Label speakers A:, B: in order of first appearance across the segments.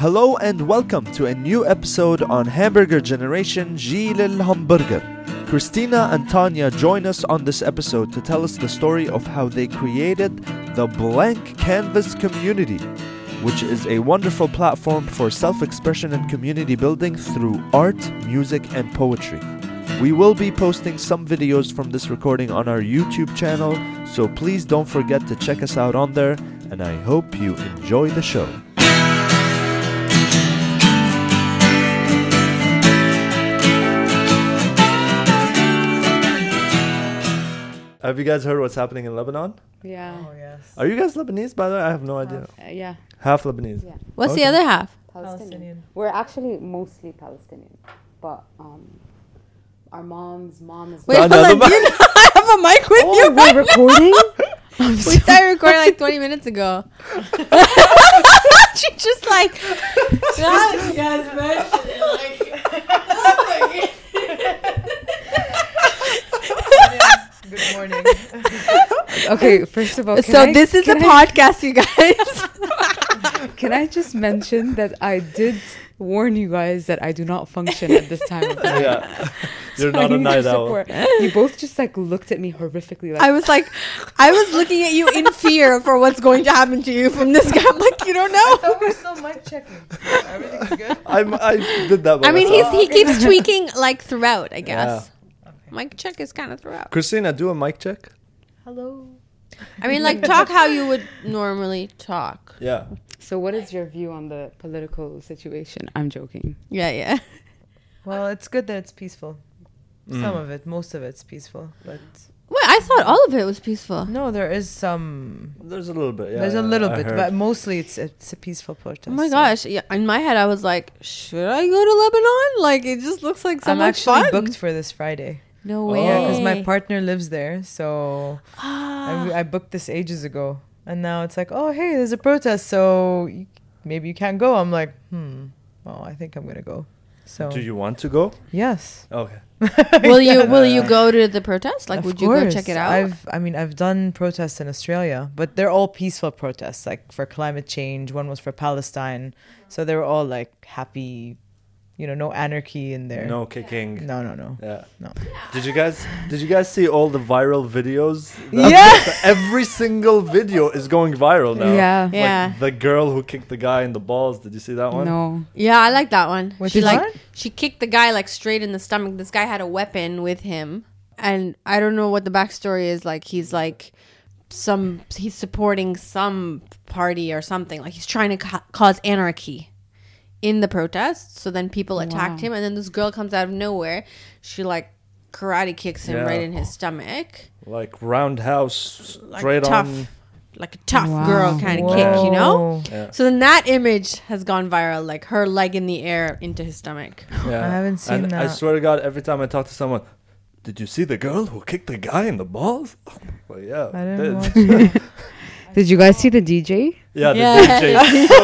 A: Hello and welcome to a new episode on Hamburger Generation Gilles el Hamburger. Christina and Tanya join us on this episode to tell us the story of how they created the Blank Canvas Community, which is a wonderful platform for self expression and community building through art, music, and poetry. We will be posting some videos from this recording on our YouTube channel, so please don't forget to check us out on there, and I hope you enjoy the show. Have you guys heard what's happening in Lebanon?
B: Yeah.
C: Oh yes.
A: Are you guys Lebanese, by the way? I have no idea.
B: Uh, yeah.
A: Half Lebanese.
B: Yeah.
D: What's
A: Okay.
D: the other half?
B: Palestinian.
C: Palestinian.
B: We're actually mostly Palestinian, but um, our mom's mom is.
D: Wait, hold on.
A: the
D: Do you know I have a mic with
B: oh,
D: you?
B: we're recording.
D: we started recording like 20 minutes ago. she just like not you guys mentioned it like.
C: Good morning.
B: okay, first of all,
D: so
B: I-
D: this is a podcast, you guys.
B: Can I just mention that I did warn you guys that I do not function at this time of night.
A: Yeah. You're
B: So
A: not a night owl.
B: You both just like looked at me horrifically. Like,
D: I was like, I was looking at you in fear for what's going to happen to you from this guy. I'm like, you don't know.
C: Oh, we're still mic checking. Everything's good.
A: I'm, I did that by
D: I mean, he's he keeps tweaking like throughout. I guess.
C: Okay.
D: Mic check is kind of throughout.
A: Christina, do a mic check.
C: Hello.
D: I mean, like talk how you would normally talk.
A: Yeah.
B: so what is your view on the political situation? I'm joking.
D: Yeah, yeah.
C: Well, it's good that it's peaceful.
A: Mm.
C: Some of it, most of it's peaceful, but
D: Wait, I thought all of it was peaceful.
C: no, there is some.
A: There's a little bit. Yeah,
C: there's a little
A: I
C: bit,
A: heard.
C: but mostly it's it's a peaceful protest.
D: Oh my
C: so-
D: gosh! Yeah, in my head, I was like, should I go to Lebanon? Like, it just looks like so
C: I'm
D: much
C: actually
D: fun.
C: booked for this Friday.
D: No
A: Oh.
D: way.
C: Yeah, because my partner lives there, so. I, I booked this ages ago, and now it's like, oh hey, there's a protest, so you, maybe you can't go. I'm like, hmm. Oh, I think I'm gonna go. So
A: Do you want to go?
C: yes.
A: Okay.
D: will you Will you go to the protest? Like,
C: Of
D: would you go check it out?
C: I've, I mean, I've done protests in Australia, but they're all peaceful protests, like for climate change. One was for Palestine, so they were all like happy, you know, no anarchy in there.
A: No kicking.
C: no, no, no.
A: Yeah.
C: No.
A: Did you guys Did you guys see all the viral videos?
C: Yeah.
A: Every single video is going viral now.
B: Yeah.
A: Like
D: yeah,
A: the girl who kicked the guy in the balls. Did you see that one?
B: No.
D: yeah, I like that one.
C: Which
D: she like
C: one?
D: she kicked the guy like straight in the stomach. This guy had a weapon with him, and I don't know what the backstory is. Like, he's like some he's supporting some party or something. Like, he's trying to ca- cause anarchy in the protest. So then people oh, attacked
B: Wow.
D: him, and then this girl comes out of nowhere. She like karate kicks him
A: Yeah.
D: right in his stomach.
A: Like roundhouse
D: Like
A: straight
D: tough,
A: on.
D: like a tough
B: Wow.
D: girl kind of kick, you know.
A: Yeah.
D: So then that image has gone viral, like her leg in the air into his stomach.
A: Yeah.
C: I haven't seen
A: and I swear to God, every time I talk to someone, did you see the girl who kicked the guy in the balls? Well, yeah.
C: I didn't
A: did.
C: watch
B: Did you guys see the DJ?
A: yeah, the
D: Yeah.
A: DJ is so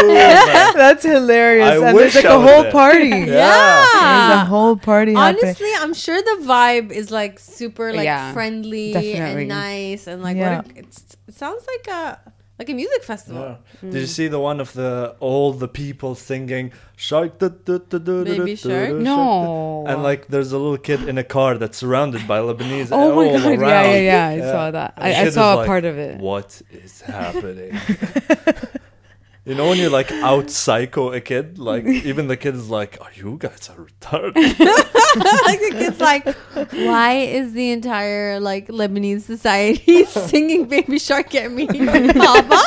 A: cool, man.
C: That's hilarious.
A: I
C: and
A: wish
C: there's like
A: I
C: a whole
A: there.
C: party.
A: Yeah.
C: There's a whole party happening.
D: Honestly, I'm sure the vibe is like super like
B: Yeah,
D: friendly
B: definitely.
D: and nice and like
C: Yeah.
D: what a, it's, it sounds like a like a music festival.
A: Yeah. Hmm. Did you see the one of the all the people singing shark du- du- du- du- du-
D: Baby
A: du-
D: shark?
A: du-
B: No.
A: And like there's a little kid in a car that's surrounded by Lebanese
B: Oh my
A: all
B: god!
A: around.
B: Yeah, yeah, yeah. I
A: Yeah.
B: saw that.
A: And
B: I, I saw a
A: like,
B: part of it.
A: What is happening? you know when you're like out psycho a kid, like even the kid is like, "Oh, you guys are retarded."
D: like the kid's like, why is the entire like Lebanese society singing "Baby Shark" at me, Papa?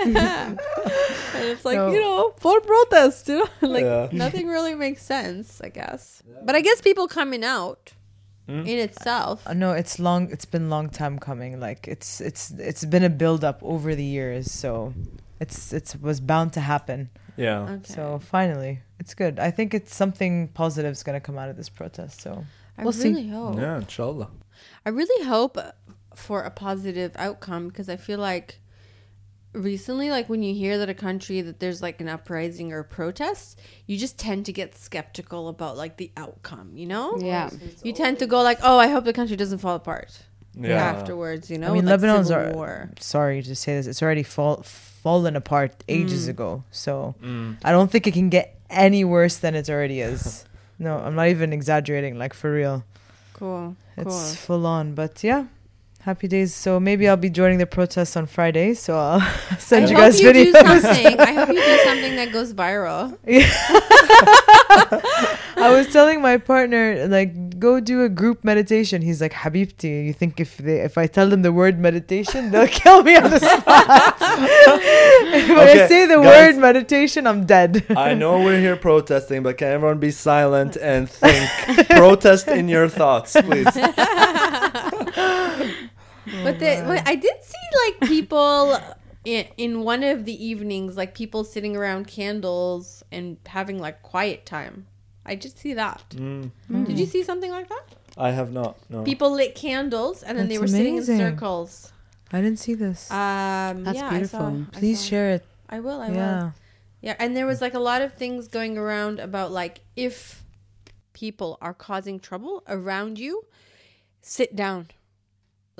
D: and it's like
C: No.
D: you know for protest, you know, like
A: Yeah.
D: nothing really makes sense, I guess. But I guess people coming out
A: Hmm?
D: in itself.
C: Uh, no, it's long. It's been long time coming. Like it's it's it's been a build up over the years. So it's it's was bound to happen.
A: yeah.
D: Okay.
C: So finally, it's good. I think it's something positive is gonna come out of this protest. So
D: I
C: we'll see.
D: hope.
A: Yeah, inshallah.
D: I really hope for a positive outcome because I feel like recently like when you hear that a country that there's like an uprising or protest you just tend to get skeptical about like the outcome you know
B: Yeah.
D: you tend to go like oh i hope the country doesn't fall apart
A: Yeah.
D: afterwards. You know,
C: I mean,
D: like
C: Lebanon's
D: civil
C: are-
D: war.
C: Sorry to say this, it's already fall, fallen apart ages
D: Mm.
C: ago. So
A: Mm.
C: I don't think it can get any worse than it already is. no, I'm not even exaggerating. Like for real,
D: Cool.
C: it's
D: Cool.
C: full on. But yeah, happy days. So maybe I'll be joining the protests on Friday. So I'll send
D: I
C: you
D: hope
C: guys
D: you do
C: videos.
D: something. I hope you do something that goes viral. Yeah.
C: I was telling my partner like go do a group meditation. He's like, Habibti, you think if they if I tell them the word meditation, they'll kill me on the spot. if
A: Okay,
C: I say the
A: guys.
C: word meditation, I'm dead.
A: I know we're here protesting, but can everyone be silent and think? Protest in your thoughts, please.
D: But the, but I did see like people in, in one of the evenings, like people sitting around candles and having like quiet time. I did see that.
A: Mm,
D: Did you see something like that?
A: I have not. No.
D: People lit candles and then they were
C: That's
D: sitting in circles.
C: I didn't see this.
D: Um,
B: That's
D: yeah,
B: beautiful.
D: saw-
C: Please share it.
D: I will. I will.
C: yeah.
D: Yeah, and there was like a lot of things going around about like if people are causing trouble around you, sit down.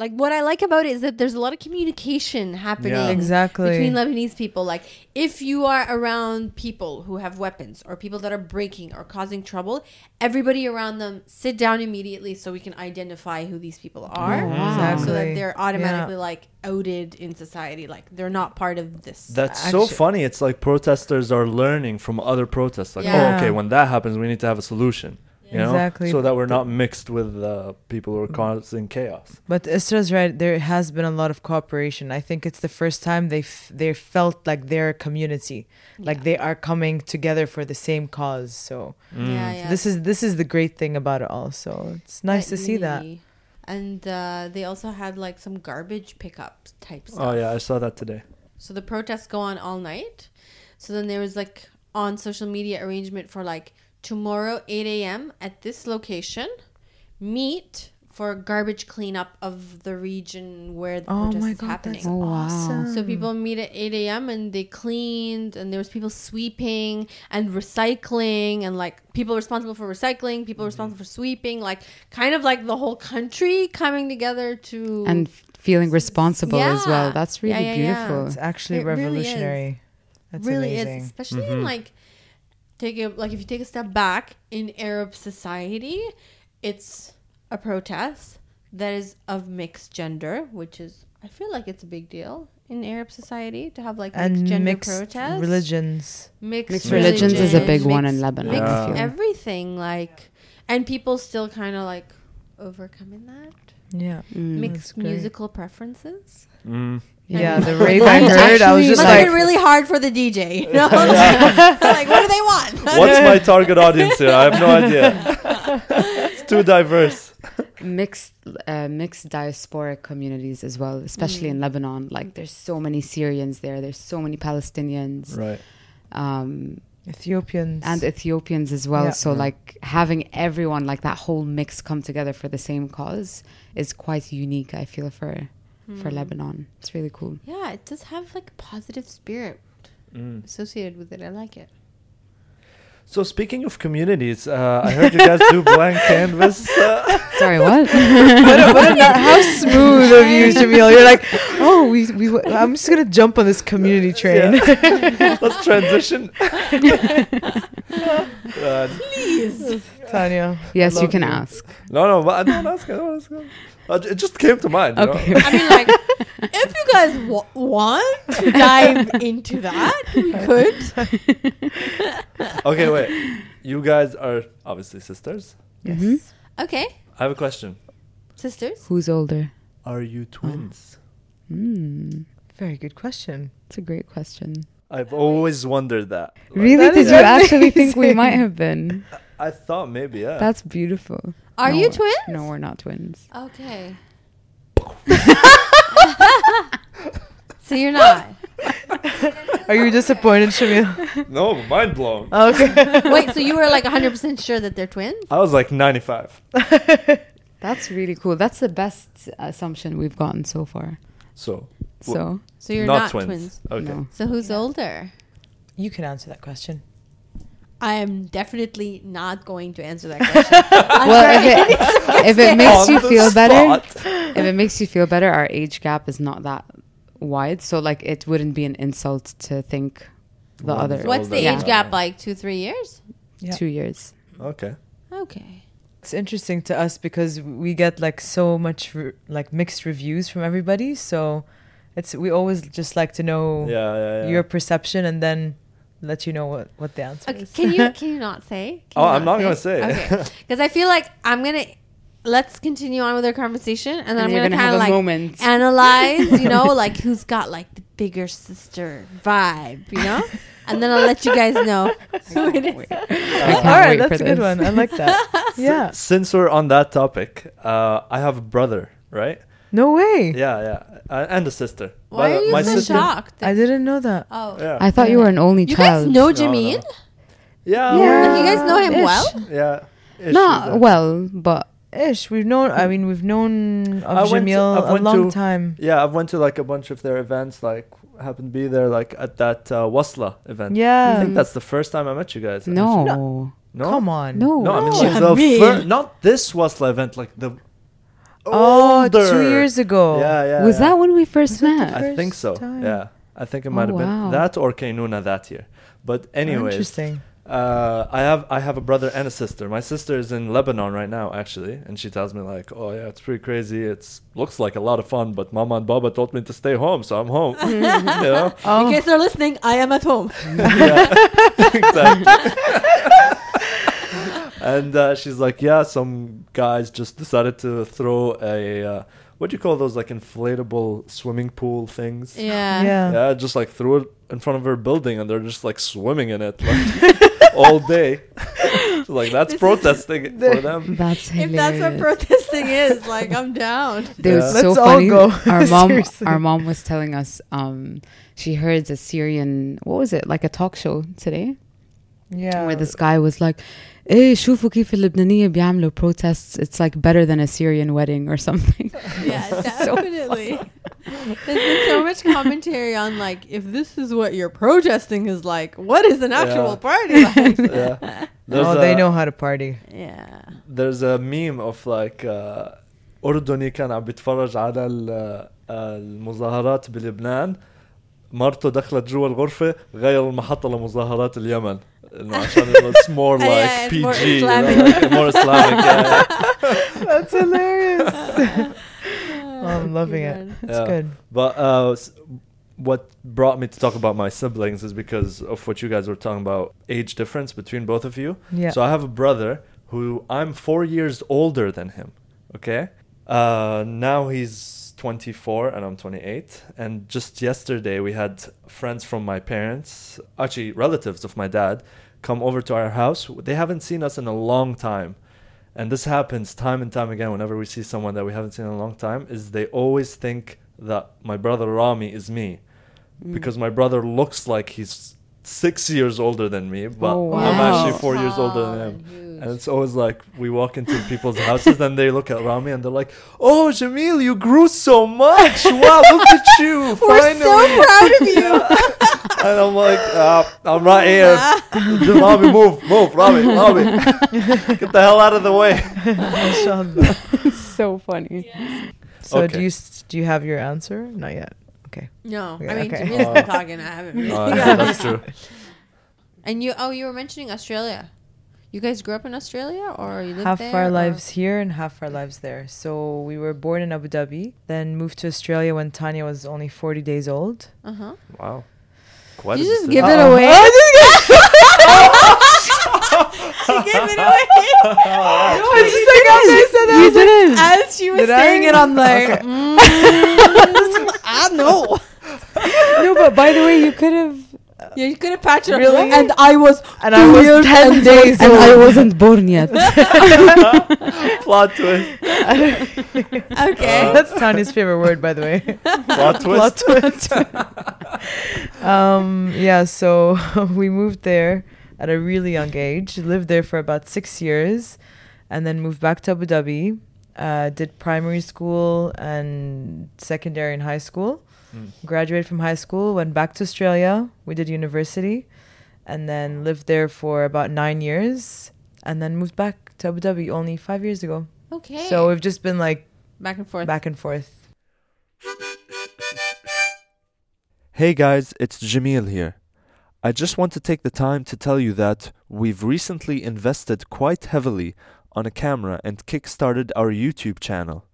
D: Like what I like about it is that there's a lot of communication happening
A: Yeah.
C: Exactly.
D: between Lebanese people. Like if you are around people who have weapons or people that are breaking or causing trouble, everybody around them sit down immediately so we can identify who these people are.
B: Oh, wow.
D: So that they're automatically like outed in society. Like they're not part of this.
A: That's so funny. It's like protesters are learning from other protests. Like, oh,
D: Yeah.
A: oh, okay, when that happens, we need to have a solution. You know?
C: Exactly.
A: So that we're not mixed with uh, people who are causing chaos.
C: But Isra's right. There has been a lot of cooperation. I think it's the first time they f- they felt like they're a community, like
D: Yeah.
C: they are coming together for the same cause. So
A: Mm.
D: Yeah, yeah.
C: this is this is the great thing about it all. So it's nice to see that.
D: And uh, they also had like some garbage pickup type stuff.
A: Oh yeah, I saw that today.
D: So the protests go on all night. So then there was like on social media arrangement for like tomorrow 8 a.m. at this location, meet for garbage cleanup of the region where the
C: Oh
D: protest
C: my
D: is
C: god,
D: happening.
C: that's
B: Oh, wow.
C: awesome.
D: So people meet at 8 a.m. and they cleaned, and there was people sweeping and recycling, and like people responsible for recycling, people mm-hmm. responsible for sweeping, like kind of like the whole country coming together to
B: and feeling responsible as well. That's really
D: yeah, yeah.
B: beautiful.
C: It's actually
D: It really is.
C: revolutionary. That's
D: really
C: amazing.
D: is, especially in mm-hmm. like take a like if you take a step back in Arab society, it's a protest that is of mixed gender, which is I feel like it's a big deal in Arab society to have like mixed
C: and
D: gender
C: mixed
D: protests.
C: religions.
D: mixed,
B: Mixed religions is a big
D: religion,
B: one in
D: mixed-
B: Lebanon,
D: Mixed
A: I
D: everything like, and people still kind of like overcoming that.
C: Yeah.
B: Mm.
D: Mixed
C: great.
D: musical preferences.
A: Mm.
C: Yeah, the rave I
B: And
C: heard, I was
B: actually,
C: just
D: Must
C: like,
D: have been really hard for the DJ. You know? like, what do they want?
A: What's my target audience here? I have no idea. it's too diverse.
B: mixed uh, mixed diasporic communities as well, especially
D: Mm.
B: in Lebanon. Like there's so many Syrians there. There's so many Palestinians
A: Right.
B: um,
C: Ethiopians.
B: and Ethiopians as well.
C: Yeah.
B: So
A: Yeah.
B: like having everyone like that whole mix come together for the same cause is quite unique. I feel for
D: Hmm.
B: for Lebanon. It's really cool.
D: Yeah, it does have like a positive spirit
A: Mm.
D: associated with it. I like it.
A: So speaking of communities, uh, I heard you guys do blank canvas. Uh,
B: Sorry, what?
C: what a, what a, how smooth of you, Jamil. You're like, oh, we, we, I'm just gonna jump on this community train.
A: yeah. Let's transition. Please,
C: Tanya.
B: yes, you can
A: you.
B: ask.
A: no, no, but I don't ask. I don't ask. Uh, It just came to mind. you know?
B: Okay.
D: I mean, like, if you guys w- want to dive into that, we could.
A: Okay, wait. You guys are obviously sisters.
B: Mhm.
D: Okay,
A: I have a question.
D: sisters.
B: Who's older?
A: Are you twins?
B: Mm,
C: Very good question.
B: it's a great question.
A: I've always wondered that. Like,
B: Really?
C: That
B: Did
C: is
B: you actually think we might have been?
A: I thought maybe, yeah.
B: That's beautiful.
D: Are
B: No,
D: you twins?
B: No, we're not twins.
D: Okay. so you're not.
C: Are you disappointed, Jamil?
A: no, mind blown.
C: Okay.
D: Wait, so you were like 100% sure that they're twins?
A: I was like 95.
B: That's really cool. That's the best assumption we've gotten so far.
A: So,
B: So,
D: So you're
A: not,
D: not,
A: twins.
D: twins.
A: Okay.
B: no.
D: So who's older?
C: You can answer that question.
D: I am definitely not going to answer that question.
B: Well, if it, if it makes you
A: the
B: feel better, if it makes you feel better, our age gap is not that wide, so like it wouldn't be an insult to think the
A: One
B: other
D: What's the
A: older.
D: age gap like? Two, three years?
C: Yeah.
B: two years.
A: Okay.
D: Okay.
C: It's interesting to us because we get like so much re- like mixed reviews from everybody. So it's we always just like to know
A: Yeah, yeah, yeah.
C: your perception and then let you know what what the answer
D: Okay,
C: is.
D: can you can you not say? Can
A: Oh,
D: you
A: I'm not gonna say.
D: Okay, because I feel like I'm gonna. Let's continue on with our conversation, and then
B: And
D: I'm
B: you're
D: gonna,
B: gonna
D: kind of like
B: moment.
D: analyze, you know, like who's got like the bigger sister vibe, you know, and then I'll let you guys know who it is.
B: I
C: All
B: can't
C: right,
B: wait for
C: that's a good one. I like that. yeah.
A: Since we're on that topic, uh, I have a brother, right?
C: No way.
A: Yeah, yeah, uh, and a sister.
D: Why
A: But,
D: are you
A: my
D: so
A: sister,
D: shocked?
C: I didn't know that.
D: oh,
A: Yeah,
B: I thought you were an only
D: you
B: child.
D: You guys know
A: No,
D: Jamil?
A: no. yeah,
C: Yeah.
D: You guys know him
C: Ish.
D: well?
A: yeah. Ish,
B: Not
A: she's a-
B: well, but
C: Ish, we've known. I mean, we've known
A: I
C: of
A: went to-
C: Jamil
A: I
C: a
A: went
C: long
A: to-
C: time.
A: Yeah, I've went to like a bunch of their events. Like, happened to be there, like at that uh, Wasla event.
C: Yeah, I
A: think that's the first time I met you guys.
B: no,
A: actually. no,
C: Come on.
B: no,
A: No, I mean like the
D: Jamil.
A: fir- not this Wasla event, like the
C: Oh,
A: older.
C: two years ago.
A: Yeah, yeah.
B: Was
A: yeah.
B: that when we first
C: Was it the
B: met?
A: I think so.
C: time?
A: Yeah, I think it might
B: Oh,
A: have been that or Kainuna that year. But anyways,
C: Interesting.
A: uh, I have I have a brother and a sister. My sister is in Lebanon right now, actually, and she tells me like, "Oh yeah, it's pretty crazy. It's looks like a lot of fun, but Mama and Baba told me to stay home, so I'm home." you know?
C: Oh,
D: In case they're listening, I am at home.
A: yeah, exactly. And uh, she's like, "Yeah, some guys just decided to throw a uh, what do you call those like inflatable swimming pool things?"
D: Yeah.
C: yeah.
A: Yeah, just like threw it in front of her building, and they're just like swimming in it like all day. So, like that's
D: This is-
A: protesting for them.
B: That's
D: If
B: hilarious.
D: that's what protesting is, like I'm down.
B: Dude,
A: Yeah.
B: so
C: Let's all
B: funny.
C: go.
B: Our mom,
C: Seriously.
B: our mom was telling us, um, she heard a Syrian, what was it, like a talk show today,
C: Yeah.
B: where this guy was like, "Eh, شوفوا كيف اللبنانية بيعملوا protests. It's like better than a Syrian wedding or something."
D: Yeah, definitely. There's been so much commentary on like if this is what your protesting is like, what is an actual
A: Yeah.
D: party like?
A: Yeah. There's
C: oh, they
A: a-
C: know how to party.
D: yeah.
A: There's a meme of like uh, أردني كان عم بيتفرج على ال- آه، المظاهرات بلبنان مرته دخلت جوا الغرفة غير المحطة لمظاهرات اليمن It's was
D: more
A: like
D: yeah,
A: PG,
D: more Islamic.
A: You know, more Islamic yeah.
C: That's hilarious. Oh, I'm oh, loving good.
D: it.
C: It's good.
A: But uh, what brought me to talk about my siblings is because of what you guys were talking about age difference between both of you.
C: Yeah.
A: So I have a brother who I'm four years older than him. Okay. Uh, now he's 24 and I'm 28. And just yesterday we had friends from my parents, actually relatives of my dad, come over to our house. They haven't seen us in a long time. And this happens time and time again whenever we see someone that we haven't seen in a long time is they always think that my brother Rami is me mm. because my brother looks like he's six years older than me, but
B: Oh,
A: I'm actually four years older than him. And it's always like we walk into people's houses and they look at Rami and they're like, "Oh, Jamil, you grew so much! Wow, look at you!
D: We're
A: finally!"
D: so proud of you.
A: and I'm like, uh, "I'm right here, Rami, move, move, Rami, Rami, get the hell out of the way."
C: Mashallah.
B: so funny.
C: So
A: Okay.
C: do you s- do you have your answer? Not yet.
D: No,
C: Okay,
D: I mean
C: okay.
D: Jamil's been talking. I haven't. Really.
A: Oh, yeah, that's true.
D: And you, oh, you were mentioning Australia. You guys grew up in Australia, or you lived
C: half
D: there?
C: our
D: or-
C: lives here and half our lives there. So we were born in Abu Dhabi, then moved to Australia when Tanya was only 40 days old.
D: Uh-huh.
A: Wow, quite.
D: You just give it
C: Uh-oh.
D: away.
C: Oh,
D: She gave it away.
C: it's just like after I said that, I
B: You didn't.
D: As she was
C: Did I?
D: saying it, I'm like,
C: Okay.
D: mm, I know.
B: no, but by the way, you could have.
D: Yeah, you could have patched it up.
C: Really?
D: And I was
C: and I was 10 days
B: And
C: old.
B: I wasn't born yet.
A: Plot twist.
D: okay.
C: That's Tanya's favorite word, by the way.
A: Plot twist.
C: Plot twist. um, yeah, so we moved there at a really young age, lived there for about six years, and then moved back to Abu Dhabi. Uh, did primary school and secondary and high school.
A: Mm.
C: Graduated from high school, went back to Australia. We did university, and then lived there for about nine years, and then moved back to Abu Dhabi only five years ago.
D: Okay.
C: So we've just been like
D: back and forth.
C: back and forth.
A: Hey guys, it's Jamil here. I just want to take the time to tell you that we've recently invested quite heavily on a camera and kickstarted our YouTube channel.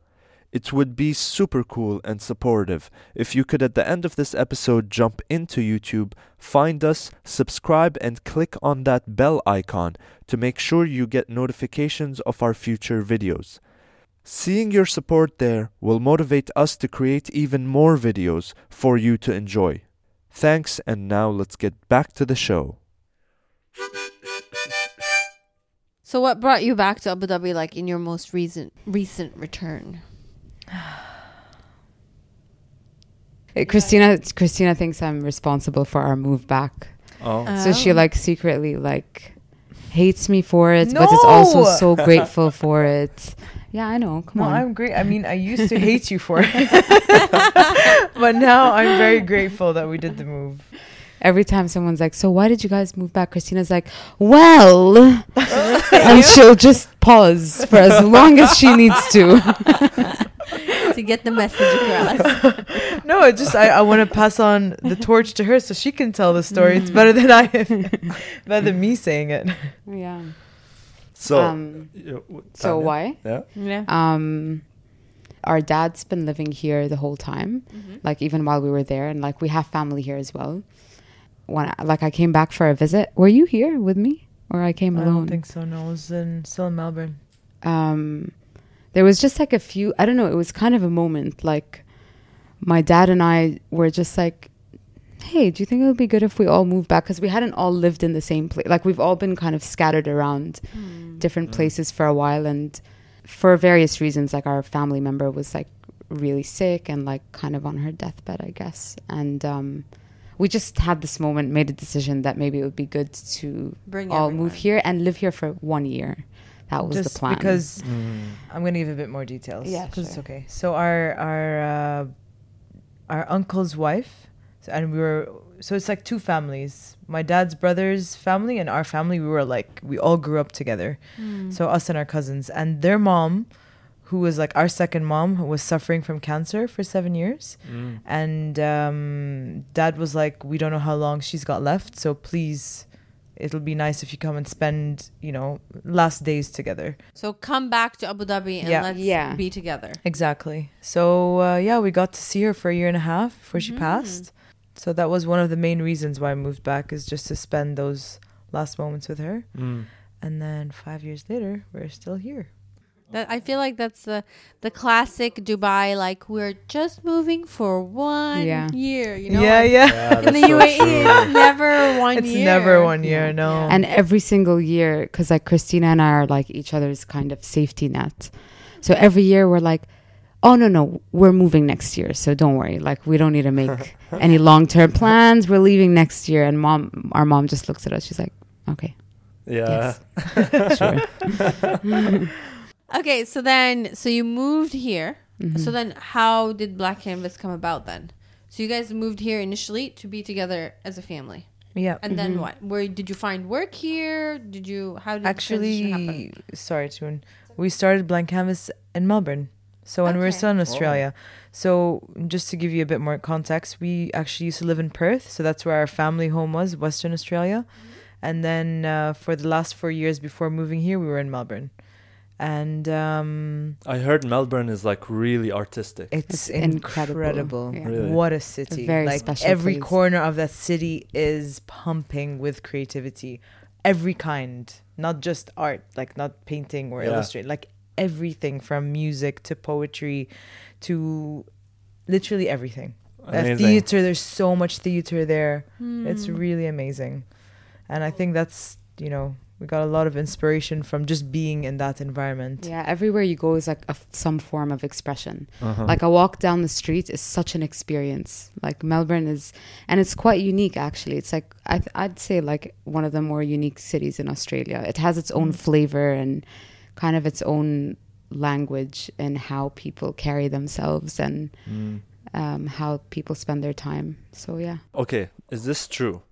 A: It would be super cool and supportive if you could, at the end of this episode, jump into YouTube, find us, subscribe, and click on that bell icon to make sure you get notifications of our future videos. Seeing your support there will motivate us to create even more videos for you to enjoy. Thanks, and now let's get back to the show.
D: So what brought you back to Abu Dhabi like in your most recent recent return?
B: Christina Christina thinks I'm responsible for our move back.
A: Oh.
B: So she
D: Oh.
B: like secretly like hates me for it, but is also so grateful for it. Yeah, I know. Come
C: No,
B: on.
C: I'm great. I mean, I used to hate you for it, but now I'm very grateful that we did the move.
B: Every time someone's like, "So why did you guys move back?" Christina's like, "Well," and she'll just pause for as long as she needs to.
D: to get the message across.
C: No, it just I, I want to pass on the torch to her so she can tell the story. It's better than I, better than me saying it.
B: yeah.
A: So,
B: Um,
A: you-
B: So why?
A: Yeah.
D: yeah.
B: Um, our dad's been living here the whole time, like even while we were there, and like we have family here as well. When I, like I came back for a visit, were you here with me, or I came alone?
C: I don't think so. No, I was in still in Melbourne.
B: um, there was just like a few i don't know it was kind of a moment. Like my dad and i were just like hey do you think it would be good if we all moved back? Because we hadn't all lived in the same place like we've all been kind of scattered around different places for a while. And for various reasons like our family member was like really sick and like kind of on her deathbed i guess. And um we just had this moment made a decision that maybe it would be good to
D: Bring
B: all
D: everyone.
B: move here and live here for one year that was
C: just
B: the plan
C: because
A: Mm.
C: I'm gonna give a bit more details.
B: Yeah,
C: 'cause it's
B: sure.
C: okay. So our our uh, our uncle's wife, so, and we were so it's like two families. My dad's brother's family and our family. We were like we all grew up together. So us and our cousins and their mom, who was like our second mom, who was suffering from cancer for seven years,
A: Mm.
C: and um, dad was like, we don't know how long she's got left, so please. It'll be nice if you come and spend, you know, last days together.
D: So come back to Abu Dhabi and
C: Yeah.
D: let's
B: Yeah.
D: be together.
C: Exactly. So uh, yeah, we got to see her for a year and a half before she passed. So that was one of the main reasons why I moved back is just to spend those last moments with her.
A: Mm.
C: And then five years later, we're still here.
D: That I feel like that's the the classic Dubai. Like we're just moving for one
B: Yeah.
D: year. You know.
C: yeah,
D: like,
C: yeah.
D: In the UAE, it's never one year.
C: It's
D: year.
C: never one year,
D: Yeah.
C: no.
D: Yeah.
B: and every single year because like christina and i are like each other's kind of safety net so every year we're like oh no no we're moving next year so don't worry like we don't need to make any long-term plans we're leaving next year and mom our mom just looks at us she's like okay
A: Yeah.
B: yes sure
D: Okay, so then so you moved here.
B: Mhm.
D: So then how did Blank Canvas come about then? So you guys moved here initially to be together as a family.
C: yeah.
D: And then what? Where did you find work here? Did you how did the happen?
C: Actually, sorry, Toon. We started Blank Canvas in Melbourne. So when we were still in Australia. So just to give you a bit more context, we actually used to live in Perth. So that's where our family home was, Western Australia. And then uh, for the last four years before moving here, we were in Melbourne. And um,
A: I heard Melbourne is like really artistic.
C: it's,
B: It's incredible.
C: incredible.
B: Yeah.
A: Really?
C: What a city.
B: very
C: like
B: special
C: every
B: place.
C: corner of that city is pumping with creativity. Every kind, not just art, like not painting or
A: Yeah.
C: illustrating, like everything from music to poetry to literally everything. Uh,
A: Amazing.
C: theater, there's so much theater there.
D: Hmm.
C: It's really amazing. And I think that's, you know, we got a lot of inspiration from just being in that environment.
B: yeah everywhere you go is like a f some form of expression
A: Uh-huh.
B: like a walk down the street is such an experience like melbourne is and it's quite unique actually it's like I th- i'd say like one of the more unique cities in australia it has its own flavor and kind of its own language and how people carry themselves and
A: Mm.
B: um, how people spend their time so yeah
A: Okay, is this true?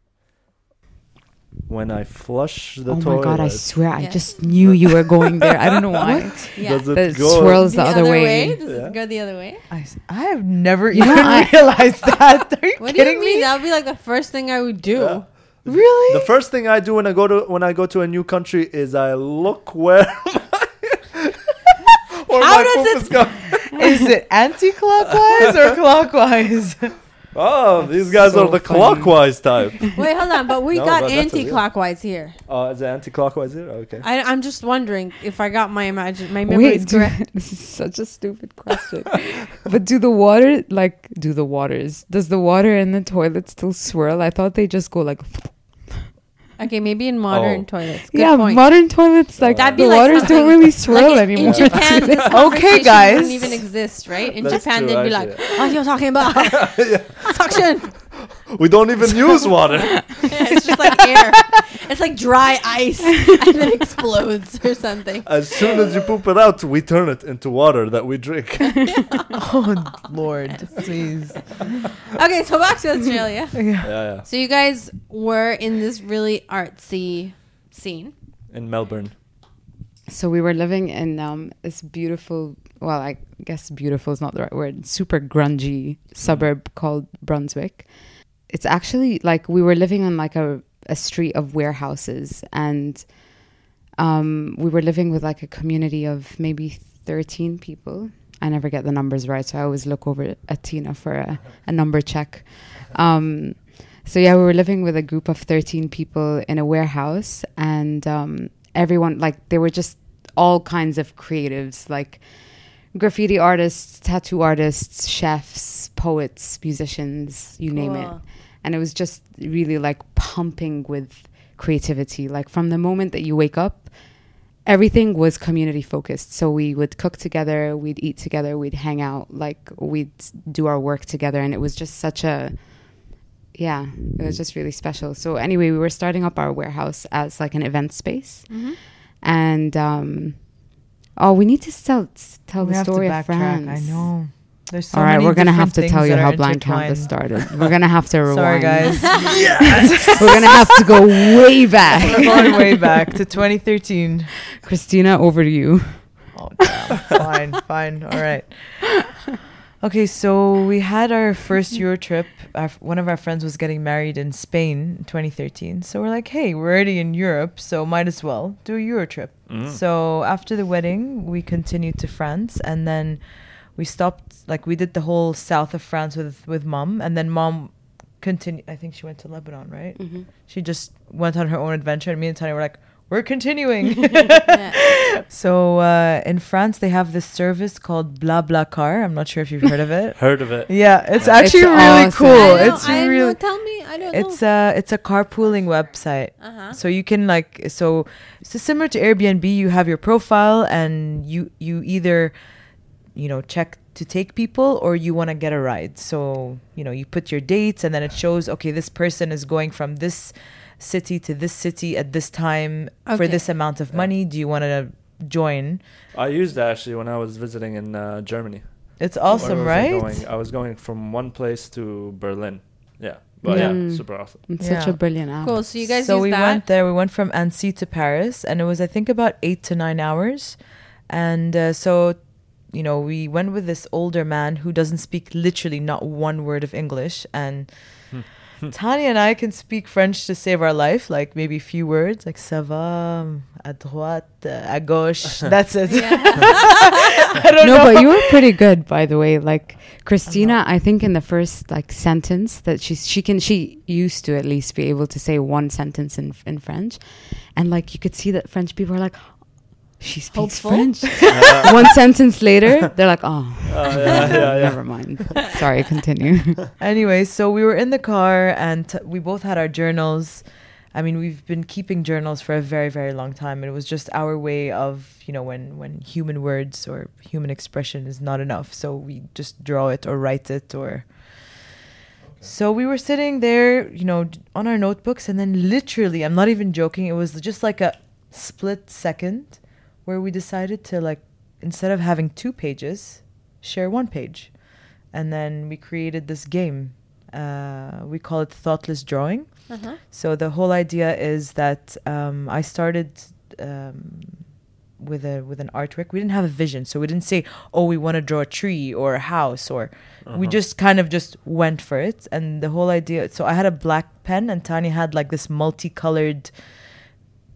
A: When I flush the
B: oh
A: toilet.
B: Oh my god! I swear, I just knew you were going there. I don't know why.
D: Yeah.
A: Does it
B: That
A: go?
B: swirls the, other, way.
D: Does
A: Yeah.
D: it go the other way?
C: I, s- I have never
B: You
C: even
B: I-
C: realized that. Are you
D: What do
C: kidding
D: you mean?
C: me?
D: That would be like the first thing I would do.
A: Yeah.
C: Really?
A: The first thing I do when I go to when I go to a new country is I look where my, or
D: How
A: my
D: does
A: poop
D: it-
A: is going.
C: Is it anti-clockwise or clockwise?
A: Oh, these guys
B: so
A: are the
B: funny.
A: clockwise type.
D: Wait, hold on. But we
A: No,
D: got
A: but that's a-
D: anti-clockwise here.
A: Oh, is it anti-clockwise here? Okay.
D: I, I'm just wondering if I got my imagine my memory is
B: Wait, do,
D: correct.
B: this is such a stupid question. but do the water like do the waters? Does the water in the toilet still swirl? I thought they just go like
D: Okay, maybe in modern
A: Oh.
D: toilets. Good
B: yeah.
D: point.
B: Modern toilets like
D: That'd be
B: the
D: like
B: waters
D: something-
B: don't really swirl
D: like
B: anymore.
D: in Japan,
B: do
D: this
B: they?
D: conversation
C: guys.
D: wouldn't even exist, right? In
A: That's
D: Japan,
A: true,
D: they'd be like,
A: actually,
D: "What are you talking about? Suction."
A: We don't even use water.
D: it's just like air. It's like dry ice, and then explodes or something.
A: As soon as you poop it out, we turn it into water that we drink.
C: oh Lord, please.
D: Okay, so back to Australia.
C: Yeah.
A: yeah, yeah.
D: So you guys were in this really artsy scene.
A: In Melbourne.
B: So we were living in um, this beautiful, well, I guess beautiful is not the right word, super grungy suburb called Brunswick. It's actually like we were living on like a, a street of warehouses and um, we were living with like a community of maybe 13 people. I never get the numbers right, so I always look over at Tina for a, a number check. Um, so yeah, we were living with a group of 13 people in a warehouse and um, everyone like they were just all kinds of creatives like graffiti artists, tattoo artists, chefs, poets, musicians, you name it. And it was just really like pumping with creativity. Like from the moment that you wake up, everything was community focused. So we would cook together, we'd eat together, we'd hang out, like we'd do our work together. And it was just such a, yeah, it was just really special. So anyway, we were starting up our warehouse as like an event space. And, um, oh, we need to tell, tell
C: We
B: the story of. France.
C: I know. There's so
B: All right,
C: many
B: we're gonna have to tell you how
C: are
B: Blank Canvas
C: intertwined.
B: started. We're gonna have to rewind.
C: Sorry, guys.
B: we're gonna have to go way back.
C: We're going way back to 2013.
B: Christina, over to you.
C: Oh, damn. fine, fine. All right. Okay, so we had our first Euro trip. Our, one of our friends was getting married in Spain in 2013. So we're like, hey, we're already in Europe, so might as well do a Euro trip.
A: Mm.
C: So after the wedding, we continued to France, and then we stopped. Like we did the whole south of France with with mom, and then mom continued. I think she went to Lebanon, right? She just went on her own adventure, and me and Tanya were like, we're continuing.
D: Yeah.
C: So uh, in France, they have this service called BlaBlaCar. I'm not sure if you've heard of it.
A: Heard of it?
C: Yeah, it's
A: Yeah.
C: actually
B: It's
C: really
B: awesome.
C: cool.
D: I don't-
C: It's
D: I don't
C: really
D: know. Tell me. I don't
C: it's
D: know.
C: a it's a carpooling website.
D: Uh-huh.
C: So you can like so so similar to Airbnb, you have your profile and you you either you know check to take people or you want to get a ride. So you know you put your dates and then it shows okay this person is going from this city to this city at this time for this amount of
A: Yeah.
C: money. Do you want to join?
A: I used that actually when I was visiting in uh, Germany.
C: It's awesome,
A: I
C: right?
A: Going? I was going from one place to Berlin. Yeah. But yeah,
B: Mm.
A: super awesome.
B: It's such a brilliant app.
D: Cool. So you guys
C: so
D: use
C: we
D: that.
C: went there. We went from Annecy to Paris, and it was I think about eight to nine hours. And uh, so, you know, we went with this older man who doesn't speak literally not one word of English, and hmm. Tanya and I can speak French to save our life, like maybe a few words, like ça va, à droite, à gauche. That's it. I don't
B: no,
C: know.
B: but you were pretty good, by the way. Like Christina, I think in the first like sentence that she's she can she used to at least be able to say one sentence in in French, and like you could see that French people are like, she speaks
D: Hopeful.
B: French. one sentence later, they're like, oh,
A: Uh, yeah, yeah, yeah.
B: never mind. Sorry, continue.
C: Anyway, so we were in the car and t- we both had our journals. I mean, we've been keeping journals for a very, very long time. And it was just our way of, you know, when, when human words or human expression is not enough. So we just draw it or write it or. So we were sitting there, you know, on our notebooks. And then literally, I'm not even joking, it was just like a split second where we decided to, like, instead of having two pages, share one page and then we created this game Uh, we call it thoughtless drawing.
D: Uh-huh.
C: So the whole idea is that um, I started um, with a with an artwork. We didn't have a vision, so we didn't say, "Oh, we want to draw a tree or a house," or we just kind of just went for it. And the whole idea. So I had a black pen, and Tanya had like this multicolored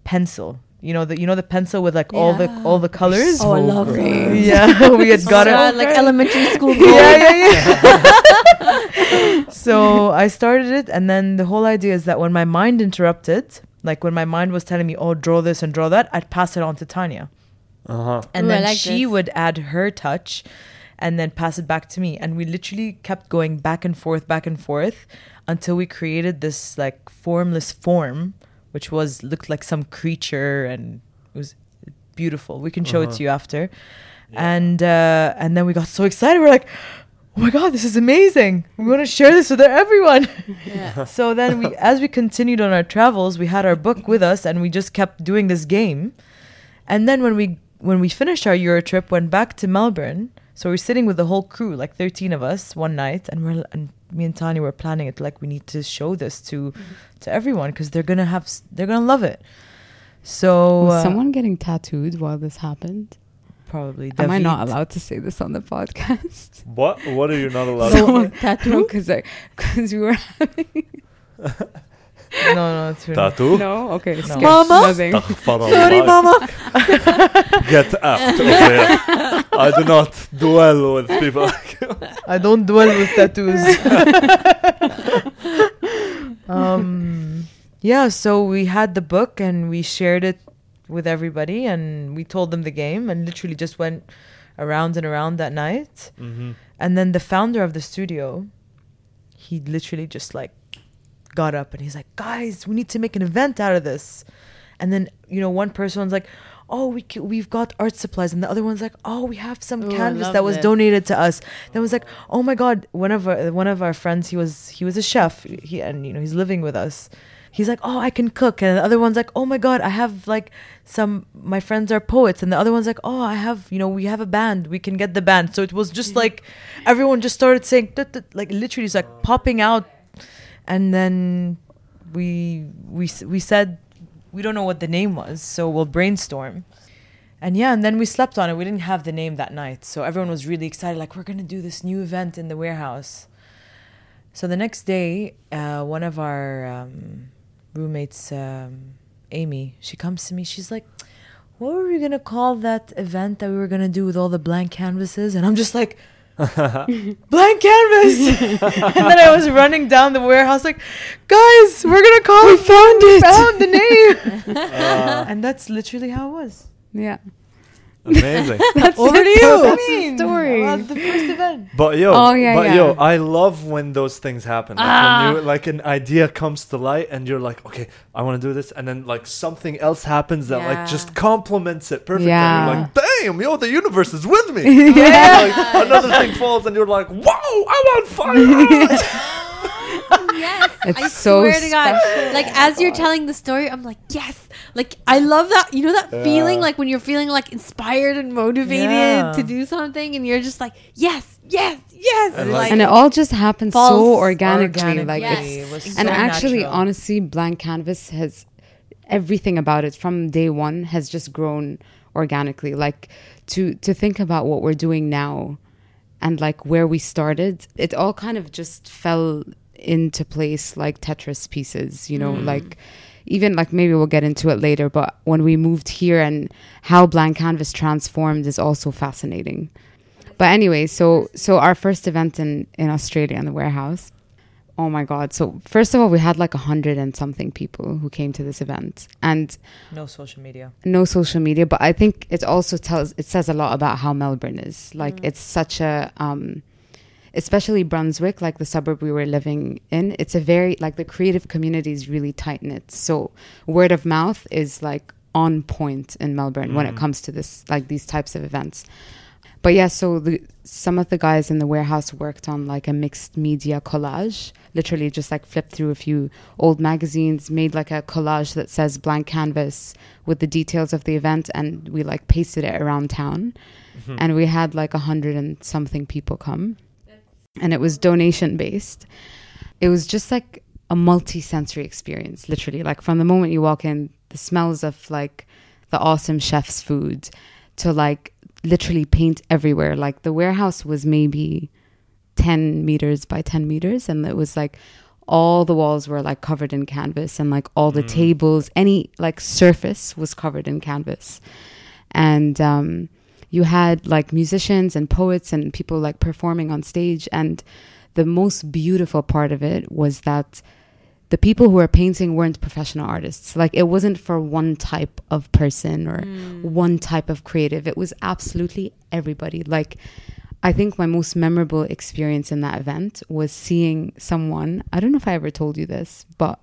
C: pencil. You know the you know the pencil with like all the all the colors.
D: Oh, I love that.
C: Yeah, we had got
D: God,
C: it.
D: like elementary school.
C: Yeah, yeah, yeah. so I started it, and then the whole idea is that when my mind interrupted, like when my mind was telling me, "Oh, draw this and draw that," I'd pass it on to Tanya,
A: Uh-huh.
C: and
D: Ooh,
C: then
D: like
C: she
D: this.
C: would add her touch, and then pass it back to me, and we literally kept going back and forth, back and forth, until we created this like formless form, which was looked like some creature, and it was beautiful. We can show it
A: Uh-huh.
C: to you after, and uh, and then we got so excited. We're like. Oh my god, this is amazing. We want to share this with everyone.
D: Yeah.
C: So then we as we continued on our travels, we had our book with us and we just kept doing this game. And then when we when we finished our Euro trip, went back to Melbourne. So we're sitting with the whole crew, like 13 of us, one night, and we're and me and Tanya were planning it like we need to show this to to everyone because they're gonna have they're gonna love it. So
B: Was
C: uh,
B: someone getting tattooed while this happened?
C: probably
B: Am I not allowed to say this on the podcast?
A: What? What are you not allowed?
B: Someone-
A: to
B: no, because because we were having
C: No, no, it's really
A: Tattoo?
B: no. Okay,
C: No.
B: skip.
D: Mama?
B: Nothing.
D: Sorry, mama.
A: Get out of here. I do not dwell with people like you.
C: I don't dwell with tattoos. um, yeah, so we had the book and we shared it with everybody and we told them the game and literally just went around and around that night.
A: Mm-hmm.
C: And then the founder of the studio, he literally just like got up and he's like, guys, we need to make an event out of this. And then, you know, one person's like, oh, we c- we've got art supplies. And the other one's like, oh, we have some
D: Ooh,
C: canvas that was
D: this.
C: donated to us. Then was like, oh my God, one of our, one of our friends, he was, he was a chef he, and, you know, he's living with us. He's like, oh, I can cook. And the other one's like, oh my God, I have like some, my friends are poets. And the other one's like, oh, I have, you know, we have a band. We can get the band. So it was just like, everyone just started saying, like literally it's like popping out. And then we, we, we said, we don't know what the name was. So we'll brainstorm. And yeah, and then we slept on it. We didn't have the name that night. So everyone was really excited, like, we're to do this new event in the warehouse. So the next day, uh, one of our um, roommates, um, Amy, she comes to me. She's like, "What were we gonna call that event that we were gonna do with all the blank canvases?" And I'm just like, "Blank canvas!" and then I was running down the warehouse like, "Guys, we're gonna call we. Found it. Found the name."
A: Uh,
C: and that's literally how it was.
B: Yeah.
A: Amazing.
C: That's Over to you.
B: That's the story.
C: About the first event.
A: But yo,
B: Oh, yeah,
A: but
B: yeah.
A: yo, I love when those things happen. Like
D: Ah.
A: when you like an idea comes to light and you're like, okay, I want to do this, and then like something else happens that
D: Yeah.
A: like just complements it perfectly.
B: Yeah.
A: You're like, damn, yo, the universe is with me.
B: Yeah.
A: like, another thing falls, and you're like, whoa, I'm on fire.
D: Yes,
B: It's
D: I
B: so
D: swear to God.
B: special.
D: Like as you're telling the story, I'm like, yes. Like I love that. You know that
A: Yeah.
D: feeling, like when you're feeling like inspired and motivated
C: Yeah.
D: to do something, and you're just like, yes, yes, yes.
A: And
D: And
A: like-
D: like,
B: and it all just happens so organically. Like
D: Yes.
B: it's
C: it was
B: and actually
C: natural.
B: honestly blank canvas has everything about it from day one has just grown organically like to to think about what we're doing now and like where we started it all kind of just fell into place like tetris pieces you know like even like maybe we'll get into it later but when we moved here and how blank canvas transformed is also fascinating but anyway so so our first event in in australia in the warehouse oh my god so first of all we had like a hundred and something people who came to this event and
C: no social media.
B: no social media but i think it also tells it says a lot about how melbourne is like
C: Mm.
B: it's such a um especially brunswick like the suburb we were living in it's a very like the creative community is really tight knit so word of mouth is like on point in melbourne when it
A: Mm.
B: comes to this like these types of events but yeah so the some of the guys in the warehouse worked on like a mixed media collage literally just like flipped through a few old magazines made like a collage that says blank canvas with the details of the event and we like pasted it around town
A: Mm-hmm.
B: and we had like a hundred and something people come and it was donation based. It was just like a multi-sensory experience literally. Like from the moment you walk in the smells of like the awesome chef's food to like literally paint everywhere. Like the warehouse was maybe 10 meters by 10 meters and it was like all the walls were like covered in canvas and like all the
A: Mm.
B: tables any like surface was covered in canvas. And um you had like musicians and poets and people like performing on stage and the most beautiful part of it was that the people who were painting weren't professional artists. Like it wasn't for one type of person or
D: Mm.
B: one type of creative. It was absolutely everybody. Like i think my most memorable experience in that event was seeing someone i don't know if i ever told you this but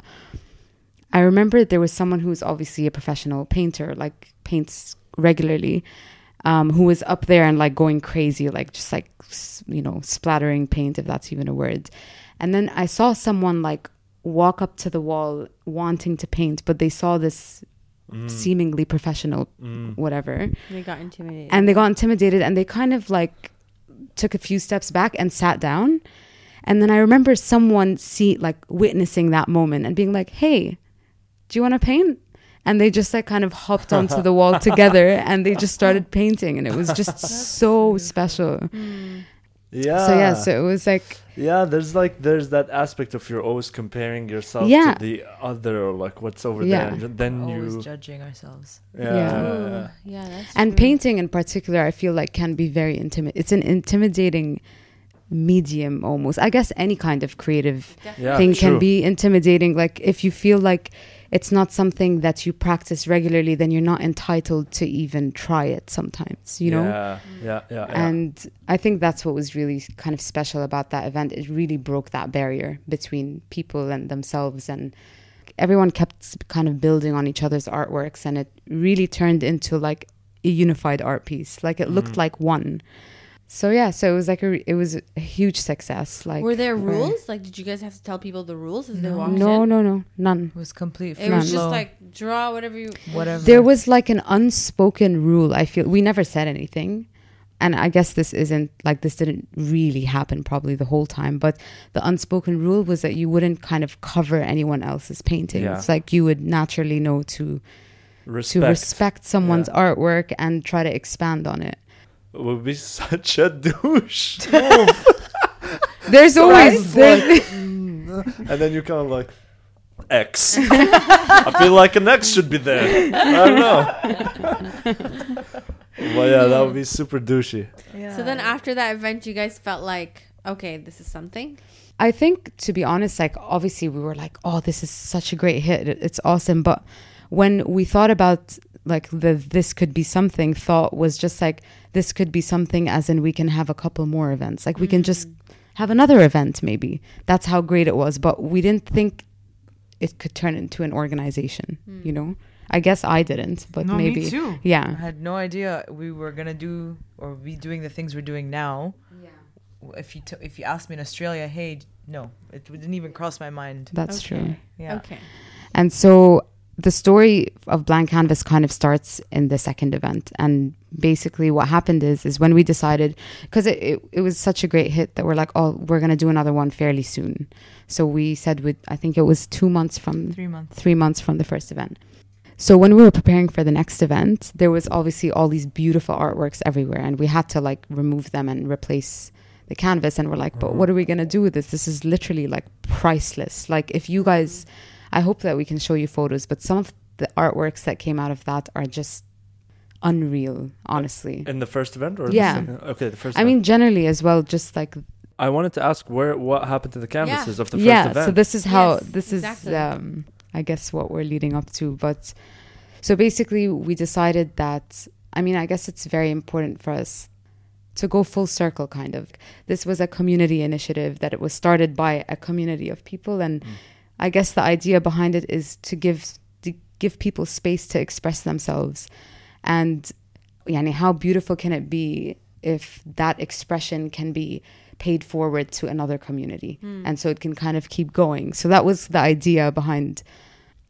B: i remember there was someone who was obviously a professional painter like paints regularly um, who was up there and like going crazy like just like you know splattering paint if that's even a word and then i saw someone like walk up to the wall wanting to paint but they saw this
A: Mm.
B: seemingly professional
A: Mm.
B: whatever
D: They got intimidated.
B: and they got intimidated and they kind of like took a few steps back and sat down and then i remember someone see like witnessing that moment and being like hey do you want to paint and they just like kind of hopped onto the wall together and they just started painting and it was just so special
D: Mm.
A: Yeah.
B: so yeah so it was like
A: Yeah, there's like there's that aspect of you're always comparing yourself
B: Yeah.
A: to the other or like what's over
B: Yeah.
A: there, and then
C: Always
A: you
C: judging ourselves.
A: yeah,
B: Yeah.
A: yeah, yeah.
D: yeah, that's
B: and
D: true.
B: painting in particular i feel like can be very intimate it's an intimidating medium almost i guess any kind of creative
A: Yeah,
B: thing
A: true.
B: can be intimidating. Like if you feel like it's not something that you practice regularly, then you're not entitled to even try it sometimes, you know?
A: Yeah, yeah, yeah.
B: And I think that's what was really kind of special about that event. It really broke that barrier between people and themselves and everyone kept kind of building on each other's artworks and it really turned into like a unified art piece. Like it looked
A: Mhm.
B: like one. So yeah, so it was like a it was a huge success. Like
D: Were there
B: where-
D: rules? Like, did you guys have to tell people the rules as they walked
B: No,
D: in?
B: no, no, none.
C: It was complete
D: It was just like draw whatever you
C: Whatever.
B: There was like an unspoken rule. I feel we never said anything. And I guess this isn't like this didn't really happen probably the whole time, but the unspoken rule was that you wouldn't kind of cover anyone else's paintings.
A: Yeah.
B: Like you would naturally know to
A: respect,
B: to respect someone's
A: Yeah.
B: artwork and try to expand on it.
A: Would be such a douche.
B: There's always
A: Right?
B: there's, mm, uh.
A: and then you kind of like X. I feel like an X should be there. I don't know. well, yeah, that would be super douchey.
C: Yeah.
D: So then after that event, you guys felt like, okay, this is something.
B: I think, to be honest, like obviously we were like, oh, this is such a great hit. It's awesome. But when we thought about like the this could be something, thought was just like this could be something, as in we can have a couple more events. Like we can just mm. have another event, maybe. That's how great it was. But we didn't think it could turn into an organization. Mm. You know, I guess I didn't, but
C: no,
B: maybe.
C: me too. I had no idea we were gonna do or be doing the things we're doing now. Yeah. If you t- if you asked me in Australia, hey, no, it didn't even cross my mind.
B: That's
D: Okay.
B: true.
C: Yeah.
D: Okay.
B: And so the story of Blank Canvas kind of starts in the second event. And basically what happened is is when we decided because it, it, it was such a great hit that we're like, oh, we're gonna do another one fairly soon. So we said with I think it was two months from
C: Three months.
B: three months from the first event. So when we were preparing for the next event, there was obviously all these beautiful artworks everywhere, and we had to like remove them and replace the canvas. And we're like, but mm-hmm. what are we gonna do with this? This is literally like priceless. Like if you guys, I hope that we can show you photos, but some of the artworks that came out of that are just unreal, honestly.
A: In the first event, or
B: Yeah.
A: The? Okay, the first.
B: I
A: event.
B: mean, generally as well, just like
A: I wanted to ask where what happened to the canvases of the first
B: yeah
A: event.
B: so this is how
D: Yes,
B: this
D: exactly.
B: is um i guess what we're leading up to but so basically we decided that i mean i guess it's very important for us to go full circle kind of this was a community initiative that it was started by a community of people and
A: Mm.
B: I guess the idea behind it is to give to give people space to express themselves. And yani, how beautiful can it be if that expression can be paid forward to another community? Hmm. And so it can kind of keep going. So that was the idea behind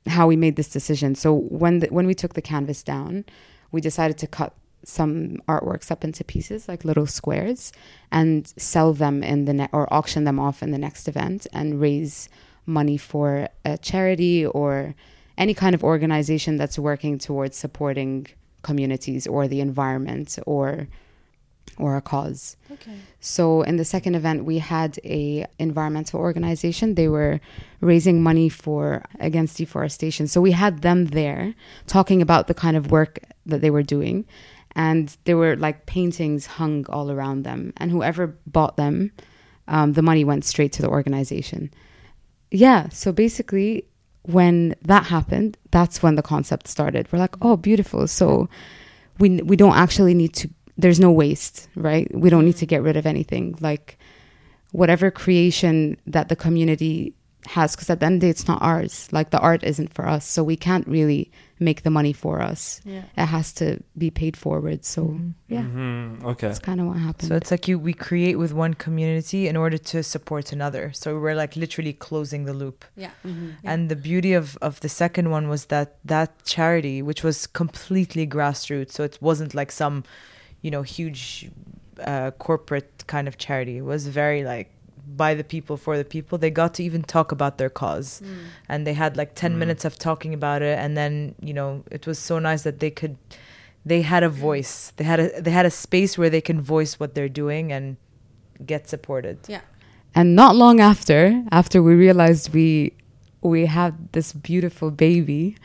B: how we made this decision. So when the, when we took the canvas down we decided to cut some artworks up into pieces, like little squares, and sell them in the ne- or auction them off in the next event and raise money for a charity or any kind of organization that's working towards supporting communities or the environment or or a cause.
D: Okay.
B: So in the second event, we had a environmental organization. They were raising money for against deforestation. So we had them there talking about the kind of work that they were doing, and there were like paintings hung all around them. And whoever bought them, um, the money went straight to the organization. Yeah. So basically, when that happened, that's when the concept started. We're like, oh, beautiful. So we we don't actually need to there's no waste, right? We don't need to get rid of anything. Like whatever creation that the community has, because at the end of the day, it's not ours. Like the art isn't for us, so we can't really make the money for us.
D: Yeah.
B: It has to be paid forward. So yeah,
A: Mhm. Okay.
B: that's kind of what happened.
C: So it's like you we create with one community in order to support another. So we're like literally closing the loop.
D: Yeah.
B: Mm-hmm.
D: Yeah.
C: And the beauty of of the second one was that that charity, which was completely grassroots, so it wasn't like some, you know, huge uh, corporate kind of charity. It was very like by the people for the people. They got to even talk about their cause, and they had like ten
A: Mm.
C: minutes of talking about it. And then you know, it was so nice that they could, they had a voice. They had a they had a space where they can voice what they're doing and get supported.
D: Yeah.
B: and not long after, after we realized we we had this beautiful baby,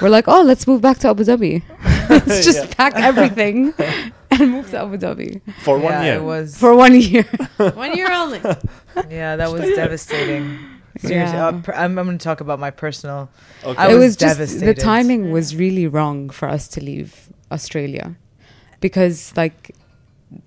B: we're like, oh, let's move back to Abu Dhabi. let's just
A: Yeah.
B: pack everything and move to Abu Dhabi
A: For one
C: yeah,
A: year.
C: it was
B: for one year.
D: One year only.
C: yeah, that was devastating. Seriously,
B: Yeah.
C: uh, I'm, I'm going to talk about my personal.
A: okay.
C: I
B: it
C: was
B: was just the timing was really wrong for us to leave Australia because like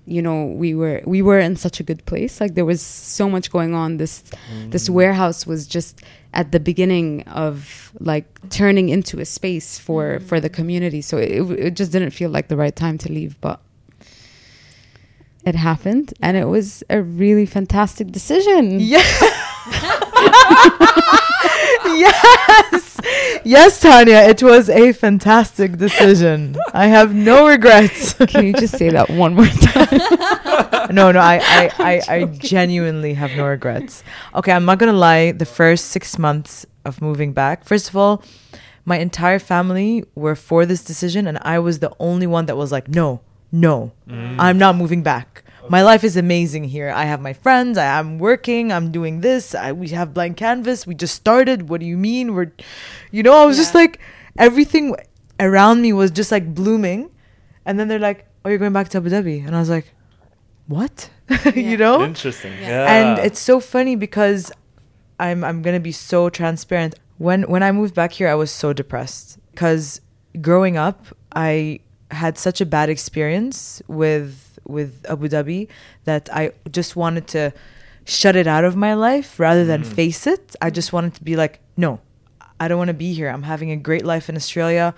B: you know we were we were in such a good place like there was so much going on this this warehouse was just at the beginning of like turning into a space for for the community so it, it just didn't feel like the right time to leave but it happened and it was a really fantastic decision
C: Yeah. yes. Yes, Tanya, it was a fantastic decision. I have no regrets.
B: can you just say that one more time
C: no, no, I, I, I, I genuinely have no regrets. Okay, I'm not gonna lie. The first six months of moving back, first of all, my entire family were for this decision, and I was the only one that was like, no, no, mm. I'm not moving back. My life is amazing here. I have my friends. I am working. I'm doing this. I, we have blank canvas. We just started. What do you mean? We're, you know, I was just like, everything around me was just like blooming. And then they're like, oh, you're going back to Abu Dhabi. And I was like, what?
D: Yeah.
C: you know?
A: Interesting.
D: Yeah.
A: Yeah.
C: and it's so funny because I'm I'm gonna be so transparent. When when I moved back here, I was so depressed because growing up, I had such a bad experience with with Abu Dhabi that I just wanted to shut it out of my life rather than
A: Mm.
C: face it. I just wanted to be like, no, I don't want to be here. I'm having a great life in Australia,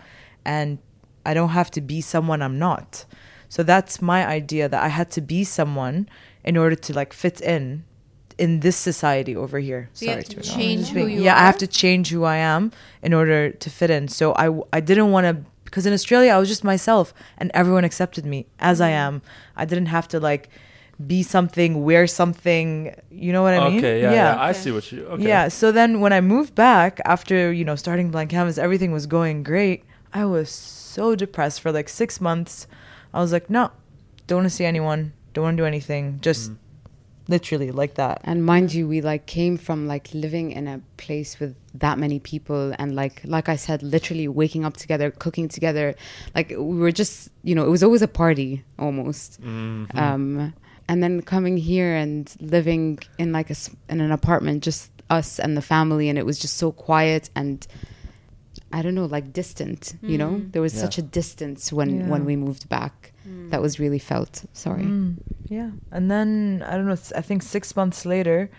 C: and I don't have to be someone I'm not. So that's my idea that I had to be someone in order to like fit in in this society over here.
D: So you have to
C: interrupt.
D: change
C: Just
D: who you
C: yeah, I have to change who I am in order to fit in. So I I didn't want to because in Australia I was just myself and everyone accepted me as I
D: Mm-hmm.
C: am. I didn't have to like be something, wear something. You know what I mean?
A: okay, yeah, yeah, I see what you. Okay.
C: Yeah. So then when I moved back after, you know, starting Blank Canvas, everything was going great. I was so depressed for like six months. I was like, no, don't want to see anyone. Don't want to do anything. Just
A: Mm.
C: Literally like that.
B: And mind you, we like came from like living in a place with that many people and like like I said, literally waking up together, cooking together. Like we were just you know, it was always a party almost.
A: Mhm.
B: Um and then coming here and living in like a s- in an apartment, just us and the family, and it was just so quiet and I don't know, like distant. You know,
D: Mm.
B: there was
A: Yeah.
B: such a distance when
C: Yeah.
B: when we moved back.
D: Mm.
B: That was really felt. Sorry.
C: Mm, yeah. And then I don't know. I think six months later,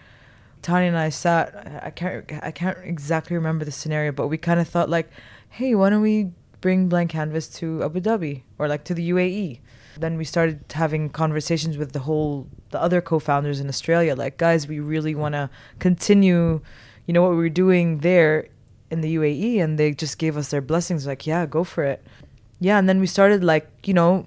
C: Tanya and I sat. I- I can't. I can't exactly remember the scenario, but we kind of thought like, "Hey, why don't we bring Blank Canvas to Abu Dhabi or like to the UAE?" Then we started having conversations with the whole the other co-founders in Australia. Like, guys, we really want to continue. You know what we were doing there in the UAE, and they just gave us their blessings. Like, yeah, go for it. yeah, and then we started like you know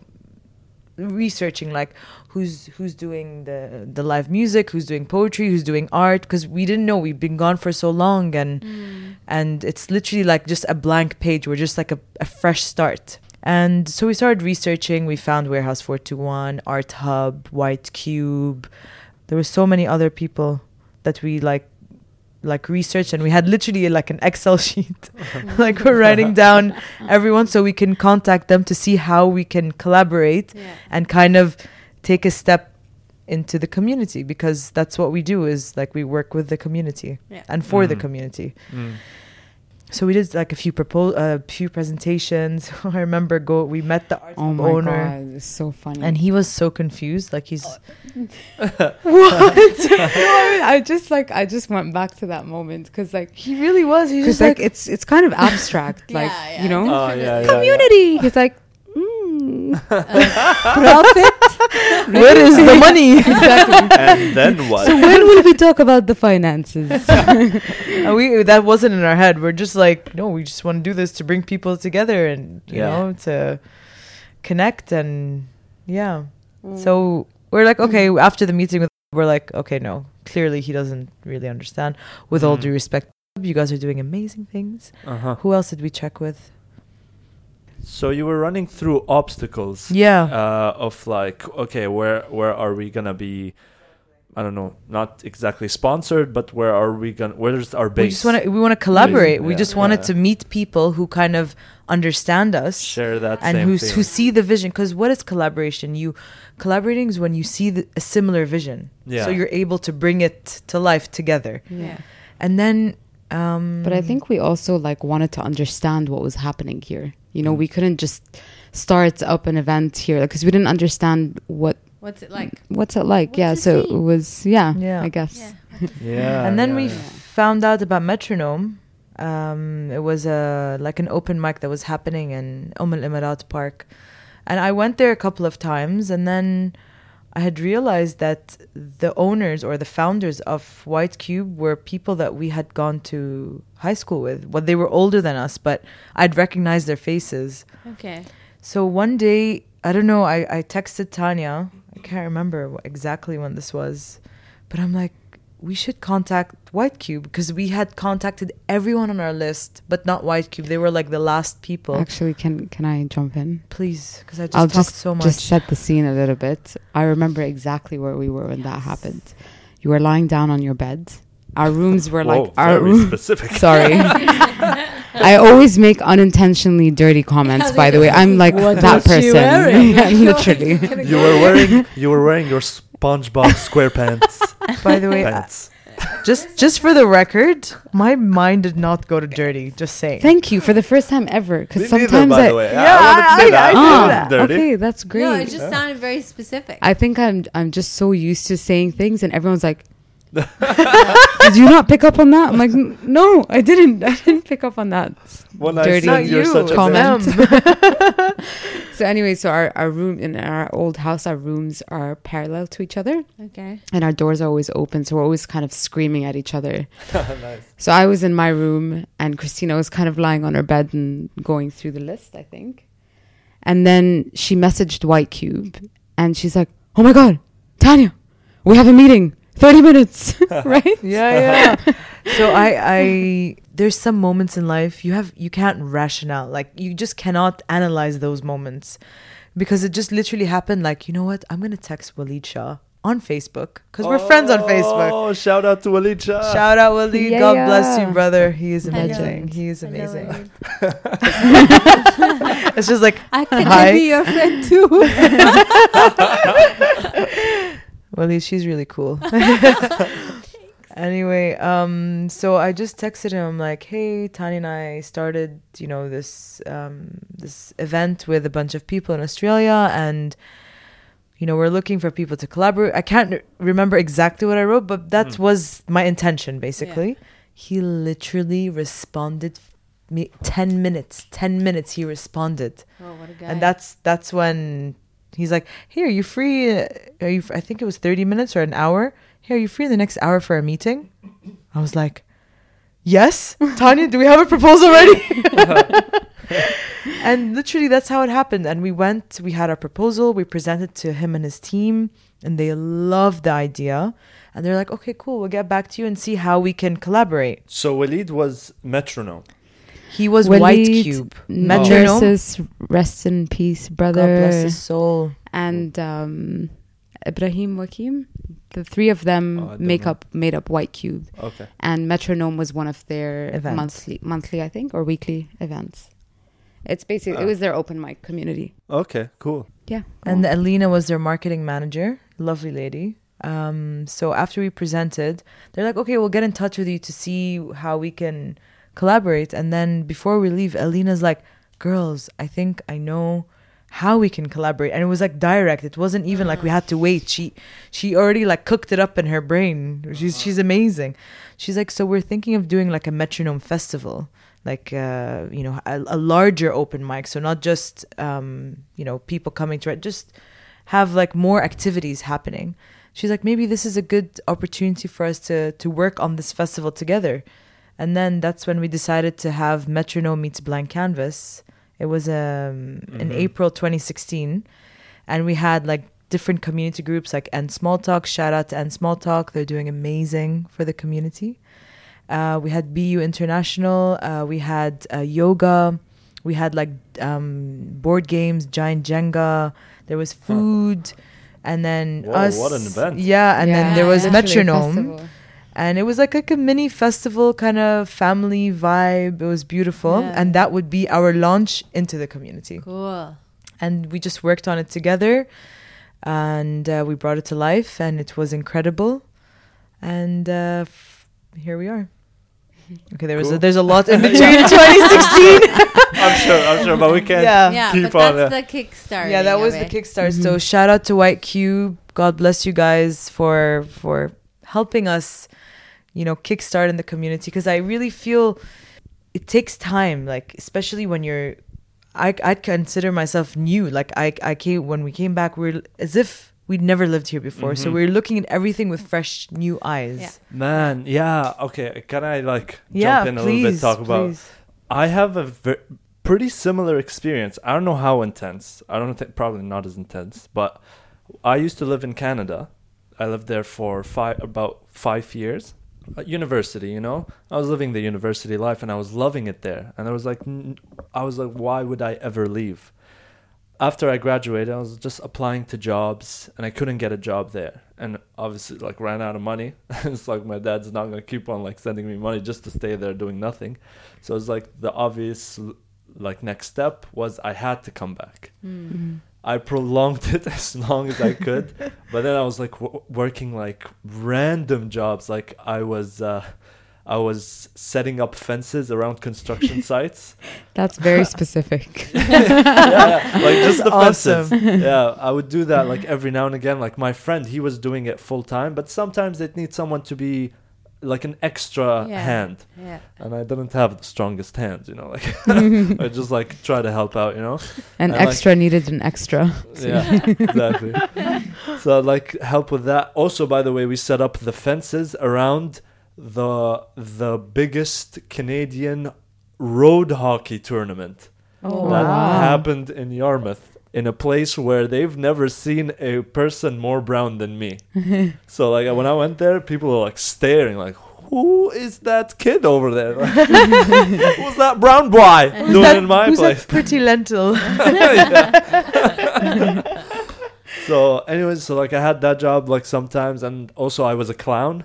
C: researching like who's who's doing the the live music, who's doing poetry, who's doing art because we didn't know we've been gone for so long and mm. and it's literally like just a blank page. We're just like a, a fresh start. And so we started researching. We found Warehouse 421, Art Hub, White Cube. There were so many other people that we like like research and we had literally like an Excel sheet. like we're writing down everyone so we can contact them to see how we can collaborate
D: Yeah.
C: and kind of take a step into the community because that's what we do is like we work with the community
D: Yeah.
C: and for the
A: Mm.
C: community
A: Mm.
C: So we did like a few propos- uh, few presentations. I remember go we met the art
B: Oh my
C: owner.
B: God, it so funny.
C: and he was so confused like he's
B: what? I just like I just went back to that moment because like
C: he really was. He's just
B: like,
C: like,
B: it's it's kind of abstract like
D: Yeah, yeah,
B: you know
A: Oh, yeah, yeah,
B: community. He's like, mm, profit.
C: where is the money
B: exactly.
A: And then what?
B: So when will we talk about the finances?
C: And we that wasn't in our head we're just like no we just want to do this to bring people together and you
A: Yeah.
C: know to connect and yeah
D: Mm.
C: So we're like, okay, after the meeting, with we're like, okay, no, clearly he doesn't really understand. With all
A: Mm.
C: due respect, you guys are doing amazing things.
A: uh-huh.
C: Who else did we check with?
A: So you were running through obstacles.
C: Yeah.
A: uh, of like okay where where are we gonna be i don't know not exactly sponsored but where are we gonna where's our base
C: we just want to we want to collaborate. we
A: Yeah.
C: just wanted
A: Yeah.
C: to meet people who kind of understand us
A: share that
C: and
A: same
C: who
A: feeling.
C: who see the vision. Because what is collaboration? You collaborating is when you see the, a similar vision.
A: Yeah.
C: So you're able to bring it to life together.
D: Yeah.
C: And then. Um,
B: But I think we also like wanted to understand what was happening here. You know,
A: Mm.
B: we couldn't just start up an event here because we didn't understand what
D: What's it like?
B: what's it like.
D: What's
B: yeah,
D: the
B: so
D: scene?
B: it was yeah,
C: Yeah.
B: I guess.
D: Yeah.
A: yeah
C: and then
A: yeah,
C: we
A: yeah.
C: found out about metronome um it was a like an open mic that was happening in Umm al Imarat Park and I went there a couple of times and then I had realized that the owners or the founders of White Cube were people that we had gone to high school with. Well, they were older than us, but I'd recognize their faces.
D: Okay.
C: So one day, I don't know, I, I texted Tanya. I can't remember exactly when this was, but I'm like, we should contact White Cube because we had contacted everyone on our list, but not White Cube. They were like the last people.
B: Actually, can can I jump in?
C: Please, because I just
B: I'll
C: talked
B: just
C: so much.
B: just set the scene a little bit. I remember exactly where we were when that happened. You were lying down on your bed. Our rooms were like our
A: very
B: room.
A: specific
B: Sorry. I always make unintentionally dirty comments. By the way, I'm like
D: What
B: that
D: was she
B: person.
D: wearing?
B: Yeah, literally.
A: you were wearing you were wearing your spongebob squarepants
C: By the way, I-
A: pants
C: just just for the record, my mind did not go to dirty. Just saying.
B: Thank you for the first time ever.
A: Me
B: Because
A: neither,
B: sometimes
A: by
B: I.
A: the way
C: Yeah,
A: I, wanted to say
C: I-
A: that.
C: I
A: It
C: know
A: wasn't
B: Ah,
A: dirty.
B: okay, that's great.
D: No, it just sounded very specific.
B: I think I'm I'm just so used to saying things, and everyone's like, "Did you not pick up on that?" I'm like, "No, I didn't. I didn't pick up on that."
A: when I
B: Dirty.
A: said
C: Not
A: you're such a
B: comment. So anyway, so our, our room in our old house, our rooms are parallel to each other,
D: okay.
B: and our doors are always open, so we're always kind of screaming at each other.
A: nice
B: So I was in my room, and Christina was kind of lying on her bed and going through the list, I think. And then she messaged White Cube, and she's like, "Oh my god, Tanya, we have a meeting, thirty minutes, right?"
C: yeah, yeah. so I, I, there's some moments in life you have, you can't rationale. Like you just cannot analyze those moments because it just literally happened. Like you know what? I'm gonna text Waleed Shah on Facebook because we're friends on Facebook.
A: oh shout out to Walid Shah.
C: Shout out Waleed.
B: Yeah,
C: God bless you, brother. He is
D: Hello.
C: amazing. He is amazing. It's just like
D: I can
C: Hi.
D: be your friend too.
C: Waleed, she's really cool. anyway, um, so I just texted him. I'm like, hey, Tanya and I started, you know, this um this event with a bunch of people in Australia, and you know, we're looking for people to collaborate. I can't r- remember exactly what I wrote, but that
A: Mm.
C: was my intention, basically. He literally responded. Me ten minutes. Ten minutes. He responded
D: oh, what a guy.
C: and that's that's when he's like, "Hey, are you free? uh, Are you? I think it was thirty minutes or an hour. Hey, are you free the next hour for a meeting?" I was like, "Yes, Tanya. do we have a proposal ready?" and literally that's how it happened and we went we had our proposal we presented to him and his team and they loved the idea and they're like okay cool we'll get back to you and see how we can collaborate
A: So Walid was metronome.
C: He was
B: Walid
C: white cube metronome
B: Nurses, rest in peace, brother.
C: god
B: brother.
C: bless his soul
B: and um, Ibrahim Wakim. The three of them
A: Oh,
B: make
A: know.
B: up made up White Cube,
A: Okay.
B: and Metronome was one of their
C: Events.
B: monthly, monthly I think, or weekly events. It's basically
A: Ah.
B: it was their open mic community.
A: Okay, cool.
B: Yeah,
C: and. Alina was their marketing manager, lovely lady. Um, so after we presented, they're like, okay, we'll get in touch with you to see how we can collaborate. And then before we leave, Alina's like, girls, I think I know how we can collaborate. And it was like direct. It wasn't even like we had to wait. She she already like cooked it up in her brain. She's she's amazing. She's like, so we're thinking of doing like a metronome festival. Like uh, you know, a, a larger open mic, so not just um, you know people coming to it, just have like more activities happening. She's like, maybe this is a good opportunity for us to to work on this festival together. And then that's when we decided to have Metronome meets Blank Canvas. It was um, in
A: Mhm.
C: April 2016, and we had like different community groups like End Small Talk. Shout out to End Small Talk; they're doing amazing for the community. Uh, we had BU International. Uh, we had uh, yoga. We had like um, board games, giant Jenga. There was food, and then
A: Whoa,
C: us.
A: what an event.
C: Yeah, and then there was
B: literally
C: metronome,
B: festival.
C: And it was like like a mini festival kind of family vibe. It was beautiful,
D: Yeah.
C: and that would be our launch into the community.
D: Cool.
C: And we just worked on it together, and uh, we brought it to life, and it was incredible. And uh, f- here we are. Okay, there was a, there's a lot in between in 2016.
A: I'm sure. I'm sure, but we can't.
C: yeah.
D: Yeah,
A: keep
D: but
A: on,
D: that's the Kickstarter.
C: yeah that was the kickstart so shout out to white cube god bless you guys for for helping us you know kickstart in the community because i really feel it takes time like especially when you're i i'd consider myself new like i i came when we came back we are as if we'd never lived here before so
A: Mhm.
C: we are looking at everything with fresh new eyes
D: Yeah.
A: Man, yeah. Okay, can I like
C: yeah
A: jump in a
C: please
A: little bit? Talk about.
C: please.
A: I have a ver- pretty similar experience. I don't know how intense. I don't think probably not as intense, but I used to live in Canada. I lived there for five about five years. At university, you know, I was living the university life and I was loving it there. And I was like, n- I was like, why would I ever leave? After I graduated, I was just applying to jobs and I couldn't get a job there. And obviously, like, ran out of money. it's like my dad's not gonna keep on like sending me money just to stay there doing nothing. So it's like the obvious like next step was I had to come back.
B: Mm.
A: I prolonged it as long as I could, but then I was like w- working like random jobs. Like I was, uh, I was setting up fences around construction sites.
B: That's very specific.
A: yeah, like just the
C: Awesome.
A: fences. Yeah, I would do that like every now and again. Like my friend, he was doing it full time, but sometimes they need someone to be like an extra
D: Yeah.
A: hand,
D: Yeah.
A: and I didn't have the strongest hands. You know, like I just like try to help out. You know.
B: An
A: I like-
B: extra needed an extra.
A: Yeah, exactly. so I'd like help with that. Also, by the way, we set up the fences around the the biggest Canadian road hockey tournament
C: Oh,
A: that
B: wow.
A: happened in Yarmouth in a place where they've never seen a person more brown than me. so like when I went there, people were like staring like who is that kid over there? Like, Who's that brown boy
D: Who's
A: doing
C: that,
A: in my
C: who's
A: place?
C: that pretty lentil
A: so anyways so like i had that job like sometimes and also i was a clown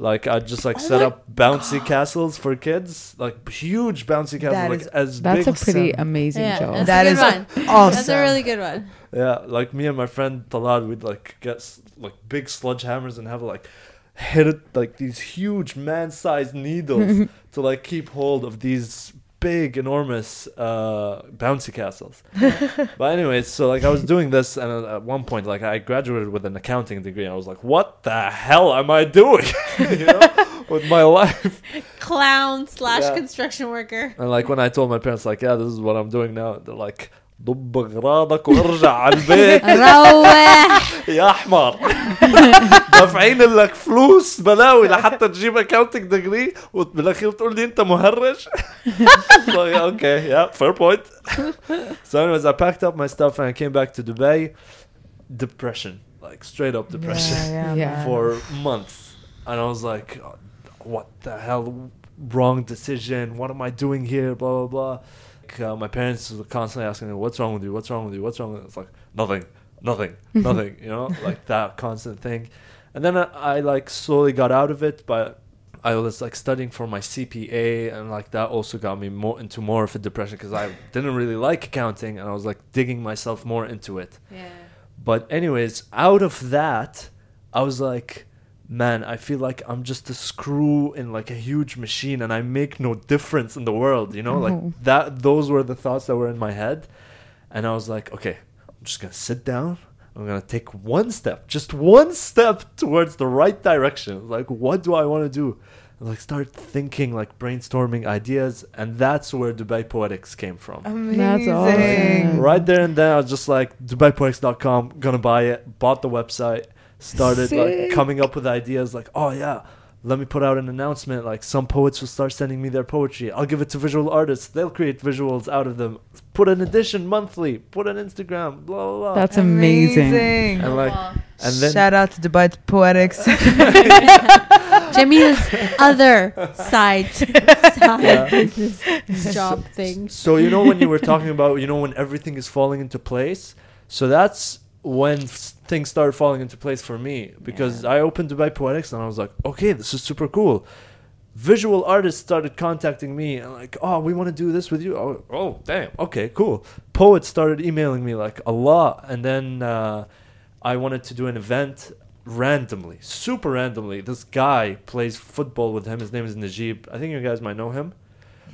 A: like i just like
D: Oh
A: set up bouncy castles for kids like huge bouncy castles
C: That
A: like
C: is
A: as
B: That's
A: big
B: a pretty
C: Awesome.
B: amazing
D: Yeah,
B: job.
D: that's
C: That
D: a
C: is
D: good one.
C: awesome
D: That's a really good one.
A: yeah like me and my friend talad we'd like get like big sledgehammers and have like hit it like these huge man-sized needles to like keep hold of these big enormous uh bouncy castles but anyways so like i was doing this and at one point like i graduated with an accounting degree and i was like what the hell am i doing you know with my life
D: Clown slash
A: Yeah.
D: construction worker.
A: and like when i told my parents like yeah this is what i'm doing now they're like ضب اغراضك وارجع على البيت
D: روح
A: يا حمار دافعين لك فلوس بلاوي لحتى تجيب اكاونتنج ديجري وبالاخير تقول لي انت مهرج okay yeah fair point so anyways I packed up my stuff and I came back to Dubai depression like straight up depression
C: Yeah, yeah,
B: Yeah.
A: for months and I was like "Oh, what the hell wrong decision what am I doing here blah blah blah like, uh, my parents were constantly asking me what's wrong with you? What's wrong with you? What's wrong? With you it's like nothing. Nothing. Nothing. You know? Like that constant thing. And then I, I like slowly got out of it but I was like studying for my CPA and like that also got me more into more of a depression because I didn't really like accounting and I was like digging myself more into it.
D: Yeah.
A: But anyways, out of that, I was like, man, I feel like I'm just a screw in like a huge machine and I make no difference in the world, you know?
B: Oh.
A: Like that those were the thoughts that were in my head. And I was like, okay, I'm just going to sit down. I'm going to take one step, just one step towards the right direction. Like what do I want to do? And like start thinking like brainstorming ideas and that's where Dubai Poetics came from.
C: Amazing.
B: That's awesome.
A: Right there and then, I was just like, DubaiPoetics.com, gonna buy it. Bought the website. Started like coming up with ideas like, oh yeah, let me put out an announcement. Like some poets will start sending me their poetry. I'll give it to visual artists. They'll create visuals out of them. Put an edition monthly. Put an Instagram. Blah blah blah.
B: That's amazing.
A: and like, and then
C: Shout out to Dubai Poetics.
D: Jamil's other side side
A: Yeah.
D: business job thing
A: So you know when you were talking about you know when everything is falling into place. So that's when s- things started falling into place for me because I opened Dubai Poetics and I was like, okay, this is super cool. Visual artists started contacting me and like, oh, we want to do this with you. Oh, oh, damn, okay, cool. Poets started emailing me like a lot, and then uh, I wanted to do an event randomly, super randomly. This guy plays football with him. His name is Najib. I think you guys might know him.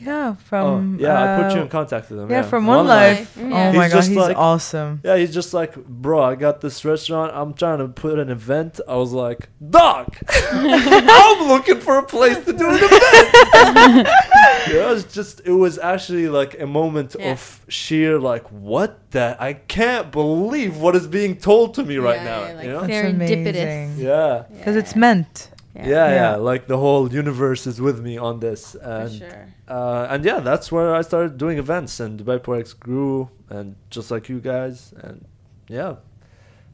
C: Yeah, from
A: oh, yeah, I put you
C: uh,
A: in contact with him.
C: Yeah, from One, Life.
D: Life.
C: Oh
D: Yeah.
C: my god,
A: just
C: he's
A: like-
C: awesome.
A: Yeah, he's just like, bro, I got this restaurant. I'm trying to put an event. I was like, dog, I'm looking for a place to do an event. yeah, it was just, it was actually like a moment
D: Yeah.
A: of sheer, like, what the? I can't believe what is being told to me right
D: Yeah,
A: now.
D: yeah, like
A: you know?
D: Serendipitous.
A: Yeah.
C: Because it's meant.
A: Yeah. Yeah,
C: Yeah.
A: like the whole universe is with me on this,
D: for
A: and
D: sure
A: uh, and yeah, that's where I started doing events, and Dubai Poetics grew, and just like you guys, and yeah.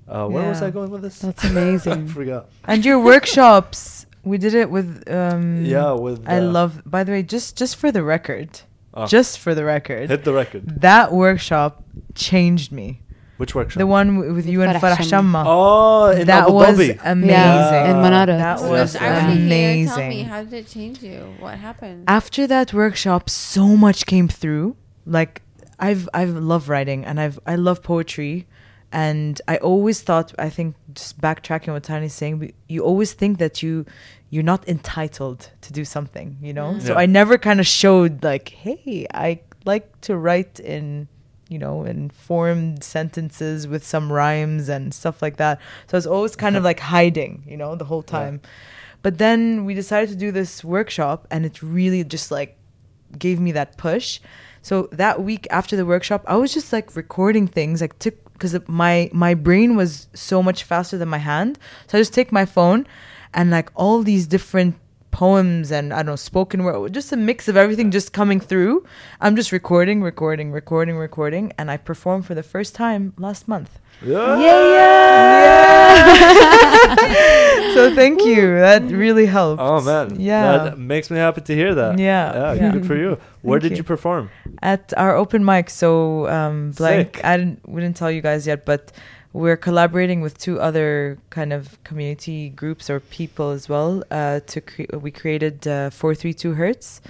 A: Uh, where was I going with this?
B: That's
A: I
B: amazing.
A: forgot.
C: And your workshops, we did it with. Um,
A: Yeah, with
C: I
A: uh,
C: love. By the way, just just for the record,
A: oh,
C: just for the record,
A: hit the record.
C: that workshop changed me.
A: Which workshop?
C: The one w- with you and
B: Farah
C: Farah
B: Shamma.
C: Shamma.
A: Oh, in
C: that
A: Abu
C: was
A: Dhabi.
C: amazing.
B: in Manara.
C: That
D: So
C: was
D: I wasn't. Tell me, how did it change you? What happened?
C: After that workshop, so much came through. Like I've I've love writing and I've I love poetry, and I always thought I think just backtracking what Tiny's saying, you always think that you you're not entitled to do something, you know. Mm.
A: So
C: I never kind of showed like, hey, I like to write in you know and formed sentences with some rhymes and stuff like that. So I was always kind of like hiding, you know, the whole
A: Yeah.
C: time. But then we decided to do this workshop, and it really just like gave me that push. So that week after the workshop, I was just like recording things, like took because my my brain was so much faster than my hand. So I just take my phone, and like all these different poems and I don't know spoken word, just a mix of everything just coming through. I'm just recording, recording, recording, recording, and I performed for the first time last month.
A: Yeah.
C: Yeah. so thank you. That really helped.
A: Oh man.
C: Yeah.
A: That makes me happy to hear that.
C: Yeah,
A: Yeah.
C: yeah.
A: Good for you. Where
C: Thank
A: did you.
C: you.
A: perform?
C: at our open mic. So um, blank.
A: Sick.
C: I didn't we didn't tell you guys yet, but we're collaborating with two other kind of community groups or people as well. Uh, to cre- we created uh, four three two hertz.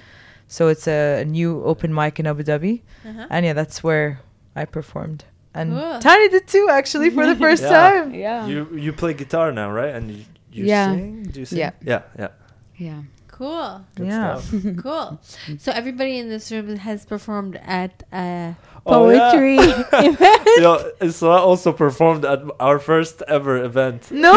C: So it's a, a new open mic in Abu Dhabi,
D: Uh-huh.
C: and yeah, that's where I performed. And
D: Cool.
C: Tiny did too, actually, for the first
A: Yeah.
C: time.
B: Yeah.
A: You you play guitar now, right? And you, you
B: Yeah.
A: sing? Do you sing?
B: Yeah.
A: Yeah. Yeah.
B: yeah.
D: Cool.
A: Good
C: Yeah.
A: stuff.
D: Cool. So everybody in this room has performed at uh,
A: Oh, yeah.
D: poetry event.
A: Yo, Isra also performed at our first ever event.
C: No,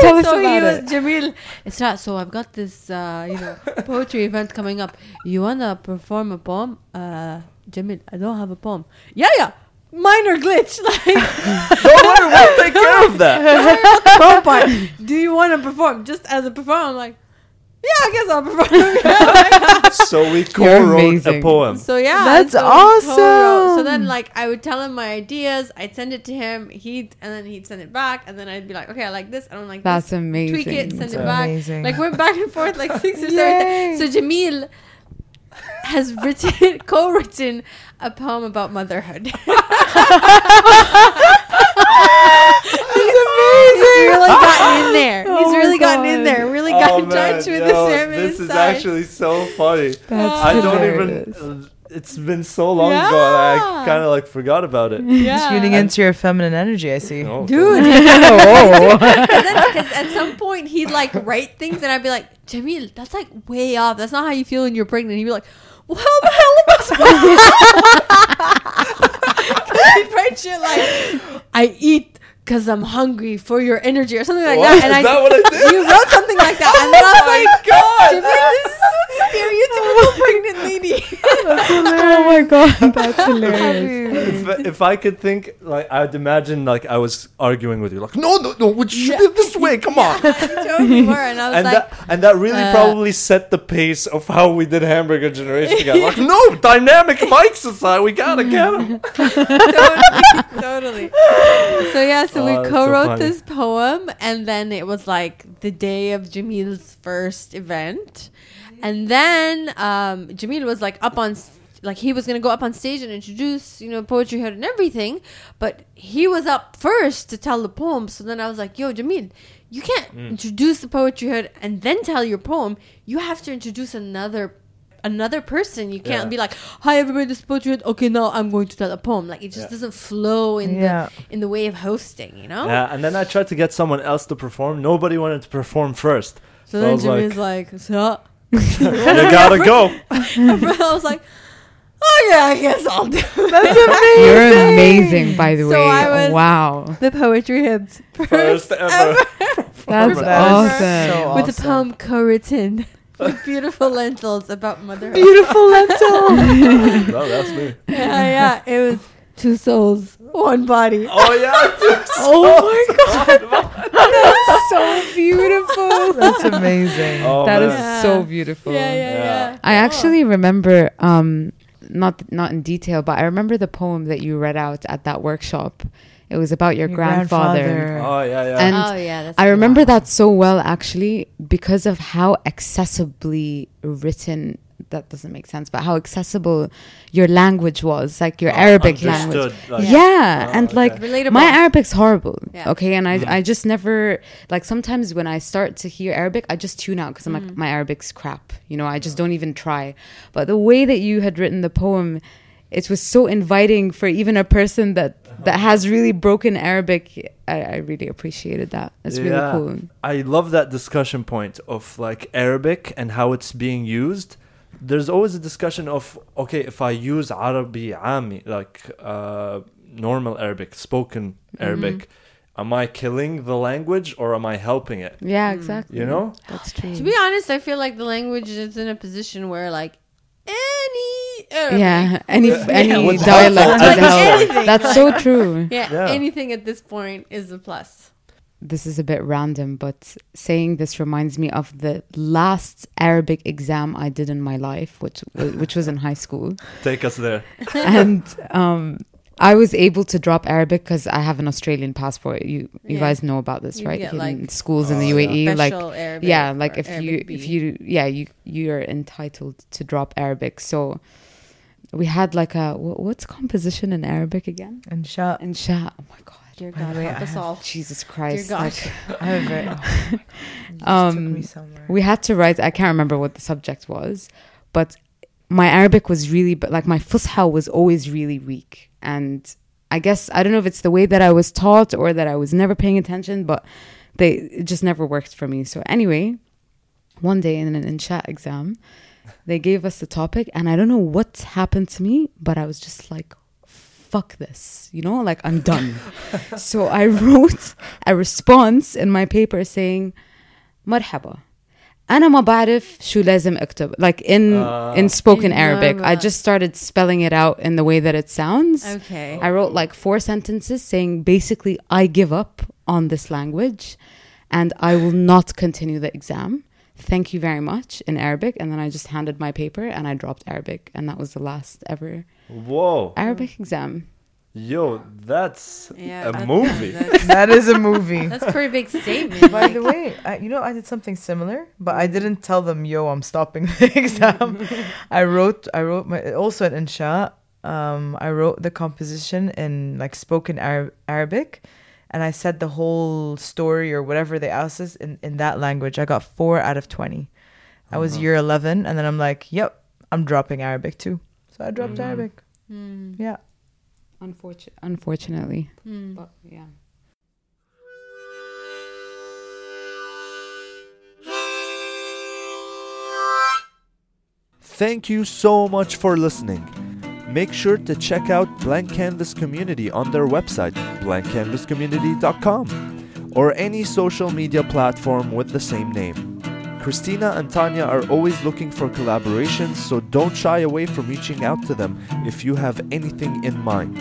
B: Tell us
D: so
B: about
D: was
B: it.
D: Jamil. It's not. So I've got this, uh, you know, poetry event coming up. You wanna perform a poem? Uh, Jamil, I don't have a poem. Yeah, yeah. Minor glitch. Like
A: Don't worry, we'll take care of that.
D: poem part. Do you want to perform? Just as a performer, I'm like, yeah, I guess I'll perform.
A: So we co-wrote a poem.
D: So yeah,
C: That's
D: so we co-wrote. So then, like, I would tell him my ideas. I'd send it to him. He'd and then he'd send it back, and then I'd be like, okay, I like this. I don't like
B: That's
D: this.
B: amazing.
D: Tweak it, send
C: That's
D: it back.
C: amazing.
D: Like we're back and forth like six or
C: Yay.
D: seven. times. So Jamil has written, co-written a poem about motherhood. He's really gotten in there. He's
B: Oh
D: really gotten in there. Really got
A: Oh,
D: in touch with
A: yo,
D: the feminine
A: This is actually so funny.
B: That's
A: I don't even. uh, It's been so long ago, I kind of like forgot about it.
D: yeah.
C: tuning into your feminine energy. I see.
A: Oh,
D: Dude,
B: oh.
D: because at some point he'd like write things and I'd be like, Jamil, that's like way off. That's not how you feel when you're pregnant. He'd be like, well, how the hell am I supposed to? he'd write shit like, I eat because I'm hungry for your energy or something like
A: What?
D: that. And
A: Is
D: I,
A: that what I did?
D: You wrote something like that. And then I was like,
A: Oh God!
D: Jamil, this is so stereotypical pregnant lady.
B: oh my god, that's hilarious.
A: if, if I could think, like, I'd imagine, like, I was arguing with you, like, no, no, no, what you did this way, come on.
D: you were. And I was
A: And
D: like,
A: that, and that really
D: uh,
A: probably set the pace of how we did Hamburger Generation together. Like, no, dynamic mics aside, we gotta get him.
D: totally, totally. So yeah, so
A: Oh,
D: we
A: that's
D: co-wrote
A: funny.
D: this poem, and then it was like the day of Jamil's first event, and then um, Jamil was like up on. Like he was gonna go up on stage and introduce, you know, poetry hood and everything, but he was up first to tell the poem. So then I was like, "Yo, Jamil, you can't
A: Mm.
D: introduce the poetry hood and then tell your poem. You have to introduce another another person. You can't
A: Yeah.
D: be like, "Hi, everybody, this is poetry. Okay, now I'm going to tell a poem." Like it just
A: Yeah.
D: doesn't flow in
C: Yeah.
D: the in the way of hosting, you know.
A: Yeah, and then I tried to get someone else to perform. Nobody wanted to perform first.
D: So
A: So I
D: then
A: was
D: Jimmy's like, "So,"
A: You gotta go.
D: I was like, "Oh yeah, I guess I'll do."
C: That's amazing.
B: You're amazing, by the
D: So
B: way.
D: I was-
B: wow.
D: the poetry hits
A: First ever.
B: That's
A: That is
B: awesome.
C: so
D: with a poem co-written with beautiful lentils about motherhood.
C: Beautiful lentil.
A: no, that's me.
D: yeah, yeah, it was two souls, one body.
A: Oh yeah. dude.
B: Oh my god. That's so beautiful.
C: That's amazing.
A: Oh,
B: That is
A: man.
D: Yeah.
B: so beautiful.
D: Yeah, yeah,
A: Yeah.
D: yeah.
B: I actually remember um not not in detail, but I remember the poem that you read out at that workshop. It was about your,
C: Your
B: grandfather.
C: grandfather.
A: Oh yeah, yeah.
B: And
D: oh yeah, that's
B: I remember that so well actually because of how accessibly written that doesn't make sense, but how accessible your language was, like your
A: Oh,
B: Arabic language.
A: like-
B: yeah,
A: Oh,
B: and like
D: Relatable.
B: my Arabic's horrible.
D: Yeah.
B: Okay, and I
A: Mm.
B: I just never like sometimes when I start to hear Arabic, I just tune out because I'm like my Arabic's crap. You know, I just don't even try. But the way that you had written the poem, it was so inviting for even a person that that has really broken Arabic. I, I really appreciated that. It's really cool.
A: I love that discussion point of like Arabic and how it's being used. There's always a discussion of okay, if I use Arabi Ami, like uh, normal Arabic, spoken
B: Mm-hmm.
A: Arabic, am I killing the language or am I helping it?
B: Yeah, exactly.
A: You know?
B: that's true.
D: To be honest, I feel like the language is in a position where like any Arabic
B: yeah, any any
A: Yeah,
B: dialect
A: helpful
B: would
A: at this
B: That's so true.
D: Yeah,
A: Yeah.
D: anything at this point is a plus.
B: This is a bit random, but saying this reminds me of the last Arabic exam I did in my life, which which was in high school,
A: Take us there.
B: and um, I was able to drop Arabic because I have an Australian passport. You you
D: Yeah.
B: guys know about this,
D: You
B: right?
D: get,
B: In
D: like,
B: schools in the
A: Oh, yeah.
B: UAE, like
D: Arabic
B: yeah, like
D: or
B: if you
D: Arabic
B: if
D: B.
B: you yeah you you're entitled to drop Arabic. So we had like a what's composition in Arabic again?
C: And shut.
B: Insha. Oh my god.
D: Dear God,
C: way,
D: help us all.
B: Jesus Christ.
D: Dear God.
B: like,
C: I have a very. You just
B: Um,
C: took me somewhere.
B: we had to write i can't remember what the subject was but my arabic was really but like my fusha was always really weak and I guess I don't know if it's the way that I was taught or that I was never paying attention, but they it just never worked for me. So anyway, one day in an insha exam, they gave us the topic, and I don't know what happened to me, but I was just like, "Fuck this," you know, like I'm done. so I wrote a response in my paper saying, "Marhaba." أنا ما بعرف شو لازم أكتب like in
A: Ah.
B: in spoken
D: In
B: Arabic I
D: Arabic.
B: just started spelling it out in the way that it sounds
D: Okay.
B: I wrote like four sentences saying basically I give up on this language and I will not continue the exam. Thank you very much in Arabic. And then I just handed my paper and I dropped Arabic. And that was the last ever
A: Whoa.
B: Arabic exam.
A: Yo, that's
D: Yeah,
A: a
D: that's-
A: movie.
D: That's,
C: that is a movie.
D: that's a pretty big statement.
C: By the way, I, you know, I did something similar, but I didn't tell them, "Yo, I'm stopping the exam." I wrote, I wrote my also an insha. Um, I wrote the composition in like spoken Arab, Arabic, and I said the whole story or whatever they asked us in in that language. I got four out of twenty. I was
A: Uh-huh.
C: year eleven, and then I'm like, "Yep, I'm dropping Arabic too." So I dropped
A: Mhm.
C: Arabic.
D: Hmm.
C: Yeah.
B: Unfortunately, unfortunately.
D: Hmm.
B: But yeah.
A: Thank you so much for listening. Make sure to check out Blank Canvas Community on their website, blankcanvascommunity.com, or any social media platform with the same name. Christina and Tanya are always looking for collaborations, so don't shy away from reaching out to them if you have anything in mind.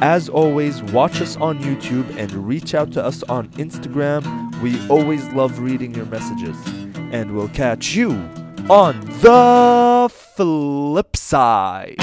A: As always, watch us on YouTube and reach out to us on Instagram. We always love reading your messages. And we'll catch you on the flip side.